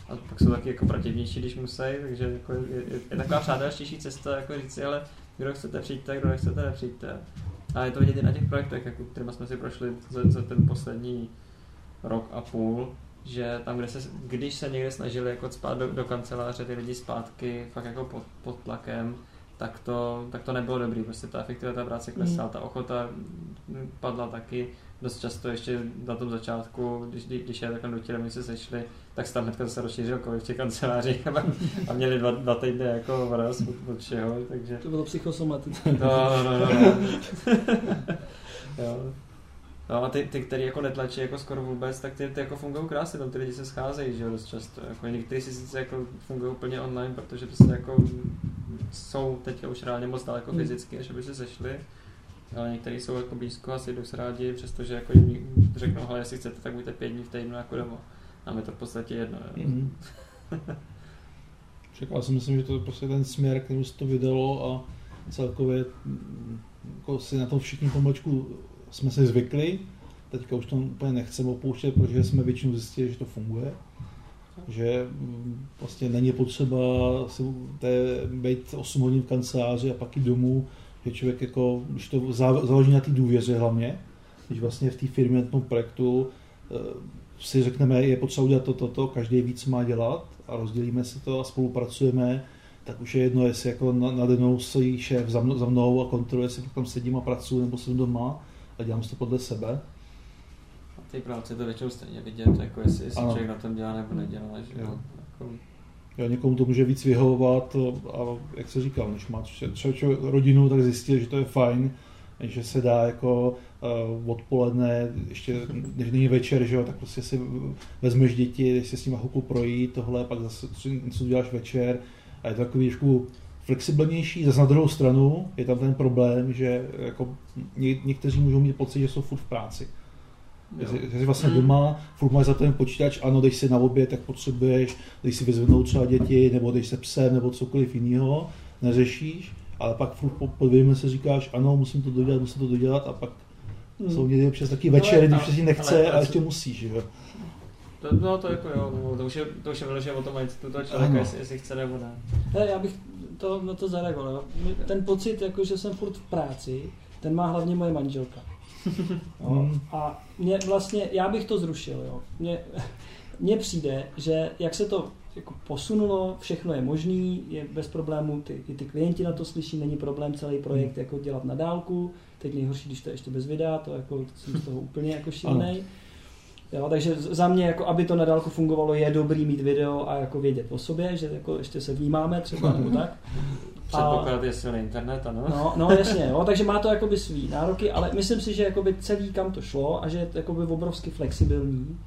A pak jsou taky jako protivnější, když musí, takže jako je, je, je, taková přátelštější cesta, jako říct si, ale kdo chcete přijďte, kdo nechcete nepřijďte. A je to vidět i na těch projektech, jako, kterými jsme si prošli za, za ten poslední rok a půl, že tam, kde se, když se někde snažili jako spát do, do kanceláře ty lidi zpátky, fakt jako pod, pod tlakem, tak to, tak to nebylo dobrý, prostě ta efektivita práce klesala, ta ochota mm, padla taky, dost často ještě na tom začátku, když, když, je takhle nutili, my se sešli, tak se tam hnedka zase rozšířil covid v těch kancelářích <laughs> a, a měli dva, dva týdny jako vraz od, od všeho, takže To bylo psychosomatické. No, no, no. no. <laughs> jo. No a ty, ty, který jako netlačí jako skoro vůbec, tak ty, ty jako fungují krásně, tam ty lidi se scházejí, že jo, dost často. Jako někteří si sice jako fungují úplně online, protože prostě jako jsou teďka už reálně moc daleko Hmm. fyzicky, až aby se sešli. Ale někteří jsou jako blízko a sejdou se rádi, přestože jako jim řeknou, hele, jestli chcete, tak buďte pět dní v týdnu jako doma. Nám je to v podstatě jedno. Jo. Mm. <laughs> Čekal jsem, myslím, že to je prostě ten směr, který se to vydalo a celkově mm, jako si na to všichni pomlčku jsme si zvykli. Teďka už to úplně nechceme opouštět, protože jsme většinou zjistili, že to funguje. Že vlastně není potřeba si té, být 8 hodin v kanceláři a pak i domů, že člověk jako, když to založí na té důvěře hlavně, když vlastně v té firmě, na tom projektu eh, si řekneme, je potřeba udělat toto, to, to, každý ví, co má dělat a rozdělíme si to a spolupracujeme, tak už je jedno, jestli jako na- nade mnou stojí šéf za mnou, za mnou a kontroluje, jestli tam sedím a pracuji nebo jsem doma a dělám si to podle sebe. A ty práce to většinou stejně vidět, jako jestli, jestli Ano. člověk na tom dělá nebo nedělá, že Jo. jo. Jako, Jo, někomu to může víc vyhovovat a jak se říkal, když má třeba rodinu, tak zjistil, že to je fajn, že se dá jako uh, odpoledne, ještě když není večer, že jo, tak prostě si vezmeš děti, když si s nimi chvilku projít, tohle, pak zase něco uděláš večer a je to takový trošku flexibilnější. Zase na druhou stranu je tam ten problém, že jako ně, někteří můžou mít pocit, že jsou furt v práci. Že jsi- vlastně Mm. doma, furt máš za ten počítač, ano, když jsi na oběd, tak potřebuješ, když si vyzvednou třeba děti, nebo když se psem, nebo cokoliv jiného, neřešíš, ale pak furt po, po dvěma se říkáš, ano, musím to dodělat, musím to dodělat a pak Hmm. jsou někdy občas taky večery, Ale- když ale- přesně nechce, ale- ale, ještě musíš, že jo. To, no to jako jo, no, to už je, to už je vyložené o tom mindsetu toho člověka, Ano. jestli, jestli chce nebo ne. Já bych to, na to zareagoval. Ten pocit, jako, že jsem furt v práci, ten má hlavně moje manželka. <laughs> Jo. Hmm. A mě vlastně, já bych to zrušil. Jo. Mně, <laughs> mně přijde, že jak se to jako posunulo, všechno je možný, je bez problémů, ty, i ty klienti na to slyší, není problém celý projekt jako dělat na dálku, teď nejhorší, když to je ještě bez videa, to jako jsem z toho úplně jako šílený. Jo, takže za mě, jako aby to na dálku fungovalo, je dobrý mít video a jako vědět o sobě, že jako ještě se vnímáme třeba nebo tak. <laughs> Předpoklad je silný internet, ano. No, no jasně, jo, takže má to jakoby svý nároky, ale myslím si, že jakoby celý kam to šlo a že je to jakoby obrovsky flexibilní,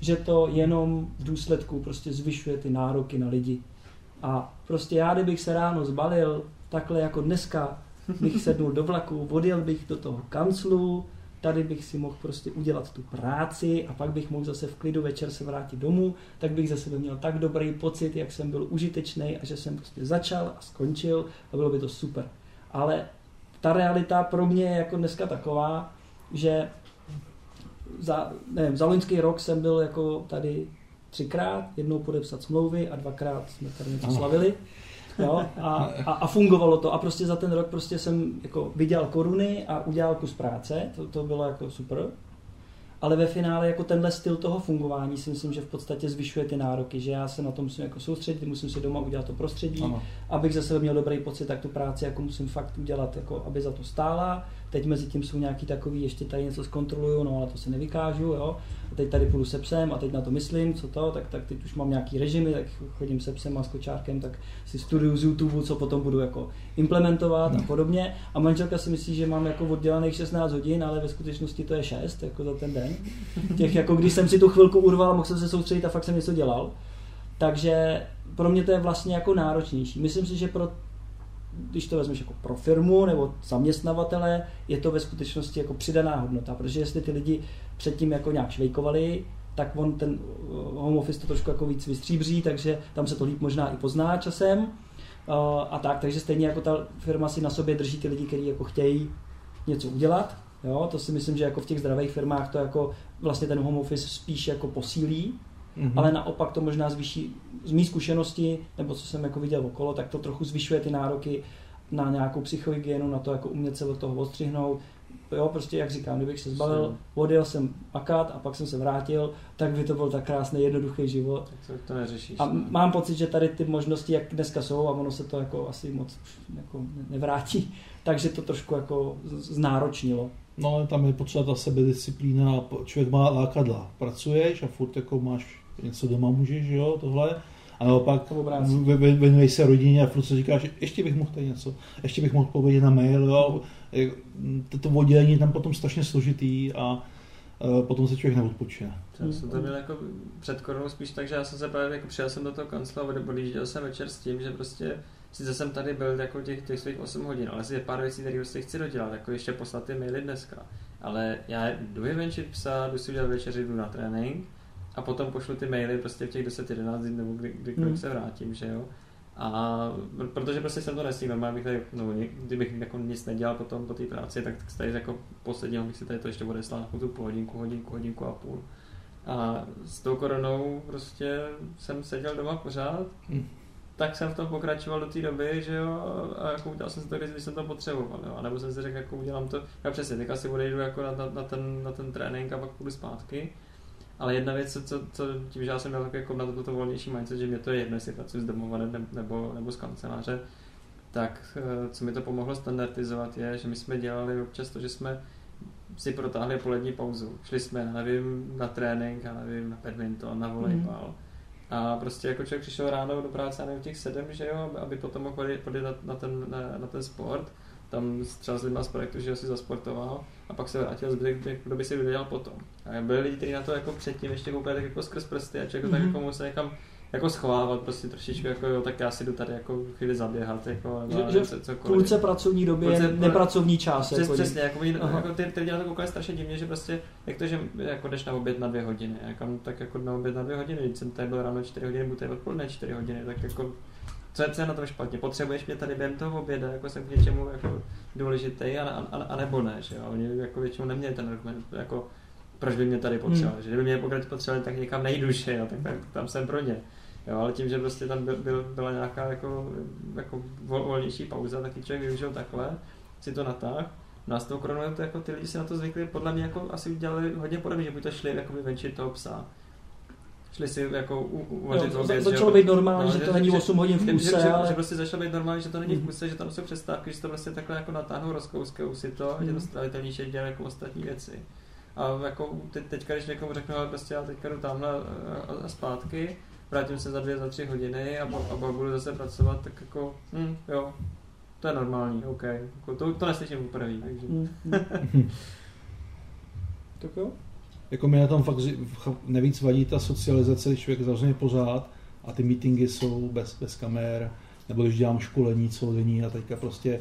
že to jenom v důsledku prostě zvyšuje ty nároky na lidi. A prostě já, kdybych se ráno zbalil takhle jako dneska, bych sednul do vlaku, odjel bych do toho kanclu, tady bych si mohl prostě udělat tu práci a pak bych mohl zase v klidu večer se vrátit domů, tak bych zase měl tak dobrý pocit, jak jsem byl užitečný a že jsem prostě začal a skončil a bylo by to super. Ale ta realita pro mě je jako dneska taková, že za, nevím, za loňský rok jsem byl jako tady třikrát, jednou podepsat smlouvy a dvakrát jsme tady něco slavili. Jo? A, a, a, fungovalo to. A prostě za ten rok prostě jsem jako vydělal koruny a udělal kus práce. To, to bylo jako super ale ve finále jako tenhle styl toho fungování si myslím, že v podstatě zvyšuje ty nároky, že já se na to musím jako soustředit, musím si doma udělat to prostředí, ano. abych zase měl dobrý pocit, tak tu práci jako musím fakt udělat, jako aby za to stála. Teď mezi tím jsou nějaký takový, ještě tady něco zkontroluju, no ale to se nevykážu, jo. A teď tady půjdu se psem a teď na to myslím, co to, tak, tak teď už mám nějaký režimy, tak chodím se psem a s kočárkem, tak si studuju z YouTube, co potom budu jako implementovat a podobně. A manželka si myslí, že mám jako oddělaných 16 hodin, ale ve skutečnosti to je 6 jako za ten den. Těch, jako když jsem si tu chvilku urval, mohl jsem se soustředit a fakt jsem něco dělal. Takže pro mě to je vlastně jako náročnější. Myslím si, že pro když to vezmeš jako pro firmu nebo zaměstnavatele, je to ve skutečnosti jako přidaná hodnota, protože jestli ty lidi předtím jako nějak švejkovali, tak on ten uh, home office to trošku jako víc vystříbří, takže tam se to líp možná i pozná časem. Uh, a tak, takže stejně jako ta firma si na sobě drží ty lidi, kteří jako chtějí něco udělat, Jo, to si myslím, že jako v těch zdravých firmách to jako vlastně ten home office spíš jako posílí, mm-hmm. ale naopak to možná zvýší z mý zkušenosti, nebo co jsem jako viděl okolo, tak to trochu zvyšuje ty nároky na nějakou psychohygienu, na to jako umět se od toho odstřihnout. Jo, prostě jak říkám, kdybych se zbalil, odjel jsem makat a pak jsem se vrátil, tak by to byl tak krásný, jednoduchý život. Tak to, to neřešíš. A ne? mám pocit, že tady ty možnosti, jak dneska jsou, a ono se to jako asi moc jako nevrátí, takže to trošku jako znáročnilo. No ale tam je potřeba ta sebedisciplína, člověk má lákadla, pracuješ a furt jako máš něco doma můžeš, jo, tohle, a naopak věnuješ se rodině a furt se říkáš, ještě bych mohl tady něco, ještě bych mohl povědět na mail, jo, to oddělení je tam potom strašně složitý a potom se člověk neodpočine. Já jsem to měl jako před koronou spíš tak, že já jsem se právě jako přijel jsem do toho kancla a odjížděl jsem večer s tím, že prostě sice jsem tady byl jako těch, těch svých 8 hodin, ale je pár věcí, které prostě chci dodělat, jako ještě poslat ty maily dneska. Ale já jdu vyvenčit psa, jdu si udělat večeři, jdu na trénink a potom pošlu ty maily prostě v těch 10-11 dní nebo kdy, kdykoliv hmm. se vrátím, že jo. A protože prostě jsem to nestíhl, normálně bych tady, no, kdybych jako nic nedělal potom po té práci, tak tady jako posledního bych si tady to ještě odeslal na tu půl hodinku, hodinku, hodinku a půl. A s tou koronou prostě jsem seděl doma pořád, hmm tak jsem v tom pokračoval do té doby, že jo, a jako udělal jsem si to, když jsem to potřeboval, jo, a nebo jsem si řekl, jako udělám to, já přesně, teď asi odejdu jako na, na, na, ten, na ten trénink a pak půjdu zpátky, ale jedna věc, co, co tím, že já jsem měl jako na to, to volnější mindset, že mě to je jedno, jestli pracuji z domova nebo, nebo z kanceláře, tak eh, co mi to pomohlo standardizovat je, že my jsme dělali občas to, že jsme si protáhli polední pauzu. Šli jsme, nevím, na trénink, já nevím, na badminton, na volejbal. Mm a prostě jako člověk přišel ráno do práce, nevím, těch sedm, že jo, aby potom mohl podjet na, na, ten, na, na ten sport, tam třeba s lidma z projektu, že si zasportoval a pak se vrátil zbytek kdo by si vydělal potom. A byli lidi, kteří na to jako předtím ještě koupili tak jako skrz prsty a člověk mm-hmm. tak mhm. jako musel někam jako schovávat prostě trošičku, jako jo, tak já si jdu tady jako chvíli zaběhat, jako, nebo že, že cokoliv. Půlce pracovní doby je nepracovní čas. Přes, jako přesně, jako, jako ty, ty dělá to koukali strašně divně, že prostě, jak to, že jako jdeš na oběd na dvě hodiny, jako, tak jako na oběd na dvě hodiny, když jsem tady byl ráno čtyři hodiny, budu tady odpoledne čtyři hodiny, tak jako co je, co je na tom špatně? Potřebuješ mě tady během toho oběda, jako jsem k něčemu jako důležitý, a, a, a, nebo ne, že jo? Oni jako většinou neměli ten argument, jako proč by mě tady potřebovali, hmm. že kdyby mě potřebovali, tak někam nejdu, že jo? Tak, tak tam jsem pro ně. Jo, ale tím, že prostě tam byl, byl, byla nějaká jako, jako vol, volnější pauza, taky člověk využil takhle, si to natáhl. No a s tou koronou to jako ty lidi si na to zvykli, podle mě jako asi dělali hodně podobně, že buď to šli jako venčit toho psa, šli si jako u, uvařit Jo, oběd. za- že začalo být normální, že to není 8 hodin v že, kuse, že, že, ale- že, prostě začalo být normální, že to není v Mhm. kuse, že tam jsou přestávky, že to prostě takhle jako natáhnou, rozkouskou si to, že Mhm. to stravitelnější a dělají jako ostatní věci. A jako teď, teďka, když někomu řeknu, ale prostě já teďka jdu tamhle a, a, a zpátky, vrátím se za dvě, za tři hodiny a, po- a pak budu zase pracovat, tak jako, hm, jo, to je normální, OK. Jako to, to neslyším poprvé, takže... Mm, mm. <laughs> tak jo. Jako mi na tom fakt nejvíc vadí ta socializace, když člověk je pořád a ty meetingy jsou bez, bez kamer, nebo když dělám školení celodenní a teďka prostě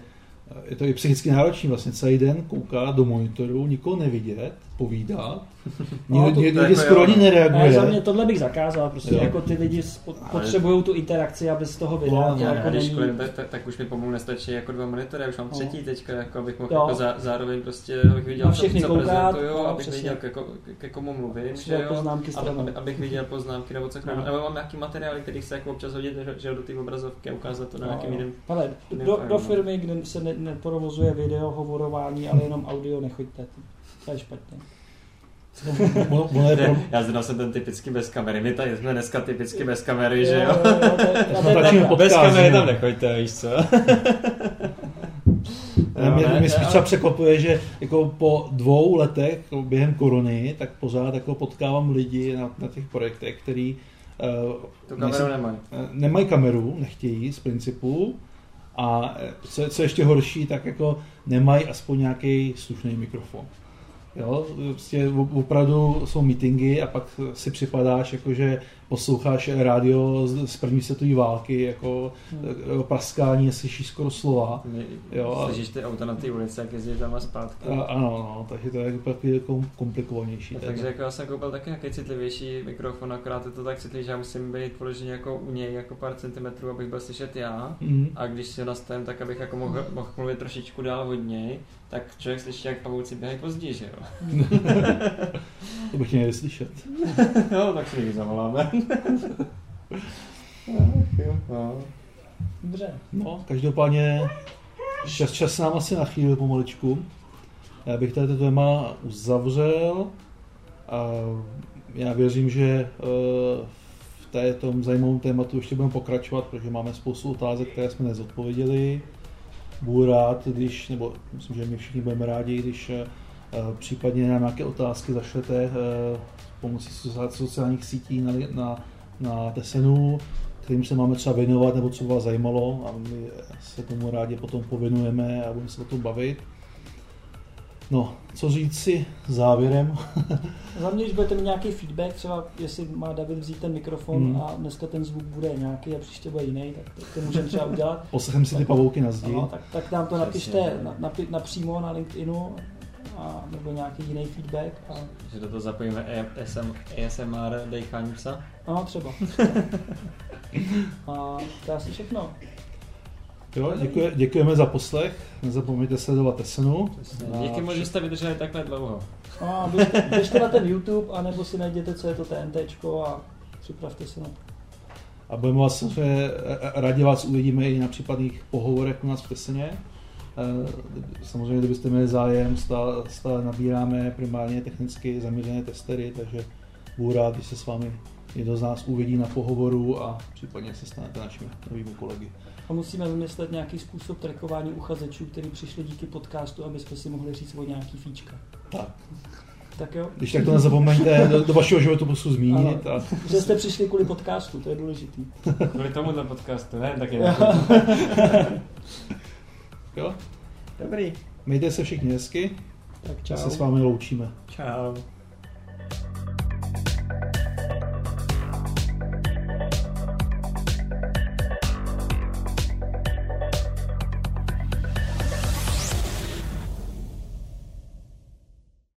je to i psychicky náročný, vlastně celý den kouká do monitoru, nikoho nevidět, povídat, <laughs> No, nikdo to jako skoro ani Ne, nereaguje. za mě tohle bych zakázal, prostě Jo. jako ty lidi potřebují tu interakci a bez toho videa No, no, jako když není... tak, tak, tak, už mi pomalu nestačí jako dva monitory, už mám No. třetí teďka, jako abych mohl Jo. jako zá, zároveň prostě, abych viděl, co, všechny co koukat, prezentuju, no, abych přesně. viděl, ke, ko- ke komu mluvím, že jo, poznámky aby, stranou. aby, abych viděl poznámky nebo cokoliv, No. nebo mám nějaký materiály, který se jako občas hodit, že, do té obrazovky a ukázat to na nějakým No, jiném. Ale jiném do, no. firmy, kde se ne, neprovozuje video, hovorování, ale jenom audio, nechoďte. To je špatně. Ono, ono je pro, Já znal jsem ten typický bez kamery, my tady jsme dneska typicky bez kamery, že jo? jo, jo, to je- to pravda. pod- Bez kamery no. tam nechoďte, víš co? <laughs> Ne, mě, ne, mě spíš ne, třeba překvapuje, že jako po dvou letech jako během korony, tak pořád jako potkávám lidi na, na těch projektech, který uh, Tu kameru nemají. nemají kameru, nechtějí z principu a co, co ještě horší, tak jako nemají aspoň nějaký slušný mikrofon. Jo, prostě opravdu jsou meetingy a pak si připadáš, jako že posloucháš rádio z, z první světové války, jako Hmm. praskání, slyšíš skoro slova. Jo, a- Slyšíš ty auta na té ulici, jak jezdí tam a zpátky. A, ano, no, takže to je takový jako komplikovanější. Teda. takže jako já jsem koupil taky nějaký citlivější mikrofon, akorát je to tak citlivý, že já musím být položený jako u něj jako pár centimetrů, abych byl slyšet já. Mhm. A když si nastavím tak, abych jako mohl, mohl mluvit trošičku dál od něj, tak člověk slyší, jak pavouci běhají pozdě, že jo? <laughs> To bych měl slyšet. <laughs> no, tak si někdy zavoláme. <laughs> no. Dobře. No, každopádně čas, čas nám asi nachýlil pomaličku. Já bych tady to téma uzavřel a já věřím, že eh, v té tom zajímavém tématu ještě budeme pokračovat, protože máme spoustu otázek, které jsme nezodpověděli. Budu rád, když, nebo myslím, že my všichni budeme rádi, když eh, případně nám nějaké otázky zašlete eh, pomocí sociálních sítí na, na, na Tesenu, kterým se máme třeba věnovat, nebo co vás zajímalo a my se tomu rádi potom pověnujeme a budeme se o tom bavit. No, co říct si závěrem? <laughs> Za mě, když budete mít nějaký feedback, třeba jestli má David vzít ten mikrofon Hmm. a dneska ten zvuk bude nějaký a příště bude jiný, tak to, to můžeme třeba udělat. <laughs> Poslechem si ty pavouky na zdi. No, tak, tak nám to napište Přesně. na, na, napřímo na LinkedInu a, nebo nějaký jiný feedback. A, Že do toho zapojíme ASM, ASMR dejchání psa. no, třeba. <laughs> a to je asi všechno. Jo, děkuje, děkujeme za poslech, nezapomeňte sledovat Tesenu. A Díky moc, že jste vydrželi takhle dlouho. A běžte, běžte na ten YouTube, anebo si najděte, co je to TNTčko a připravte se na to. A budeme vás, že rádi vás uvidíme i na případných pohovorech u nás v Teseně. Eh, Samozřejmě, kdybyste měli zájem, stále, stále nabíráme primárně technicky zaměřené testery, takže budu rád, když se s vámi někdo z nás uvidí na pohovoru a případně se stanete našimi novými kolegy. A musíme vymyslet nějaký způsob trackování uchazečů, který přišli díky podcastu, aby jsme si mohli říct o nějaký fíčka. Tak, Tak jo? když tak to nezapomeňte do, do vašeho životu prostě zmínit. A, Že jste přišli kvůli podcastu, to je důležitý. Kvůli tomuhle podcastu, ne? Taky <laughs> jo? Dobrý. Mějte se všichni hezky, Tak a čau. se s vámi loučíme. Čau.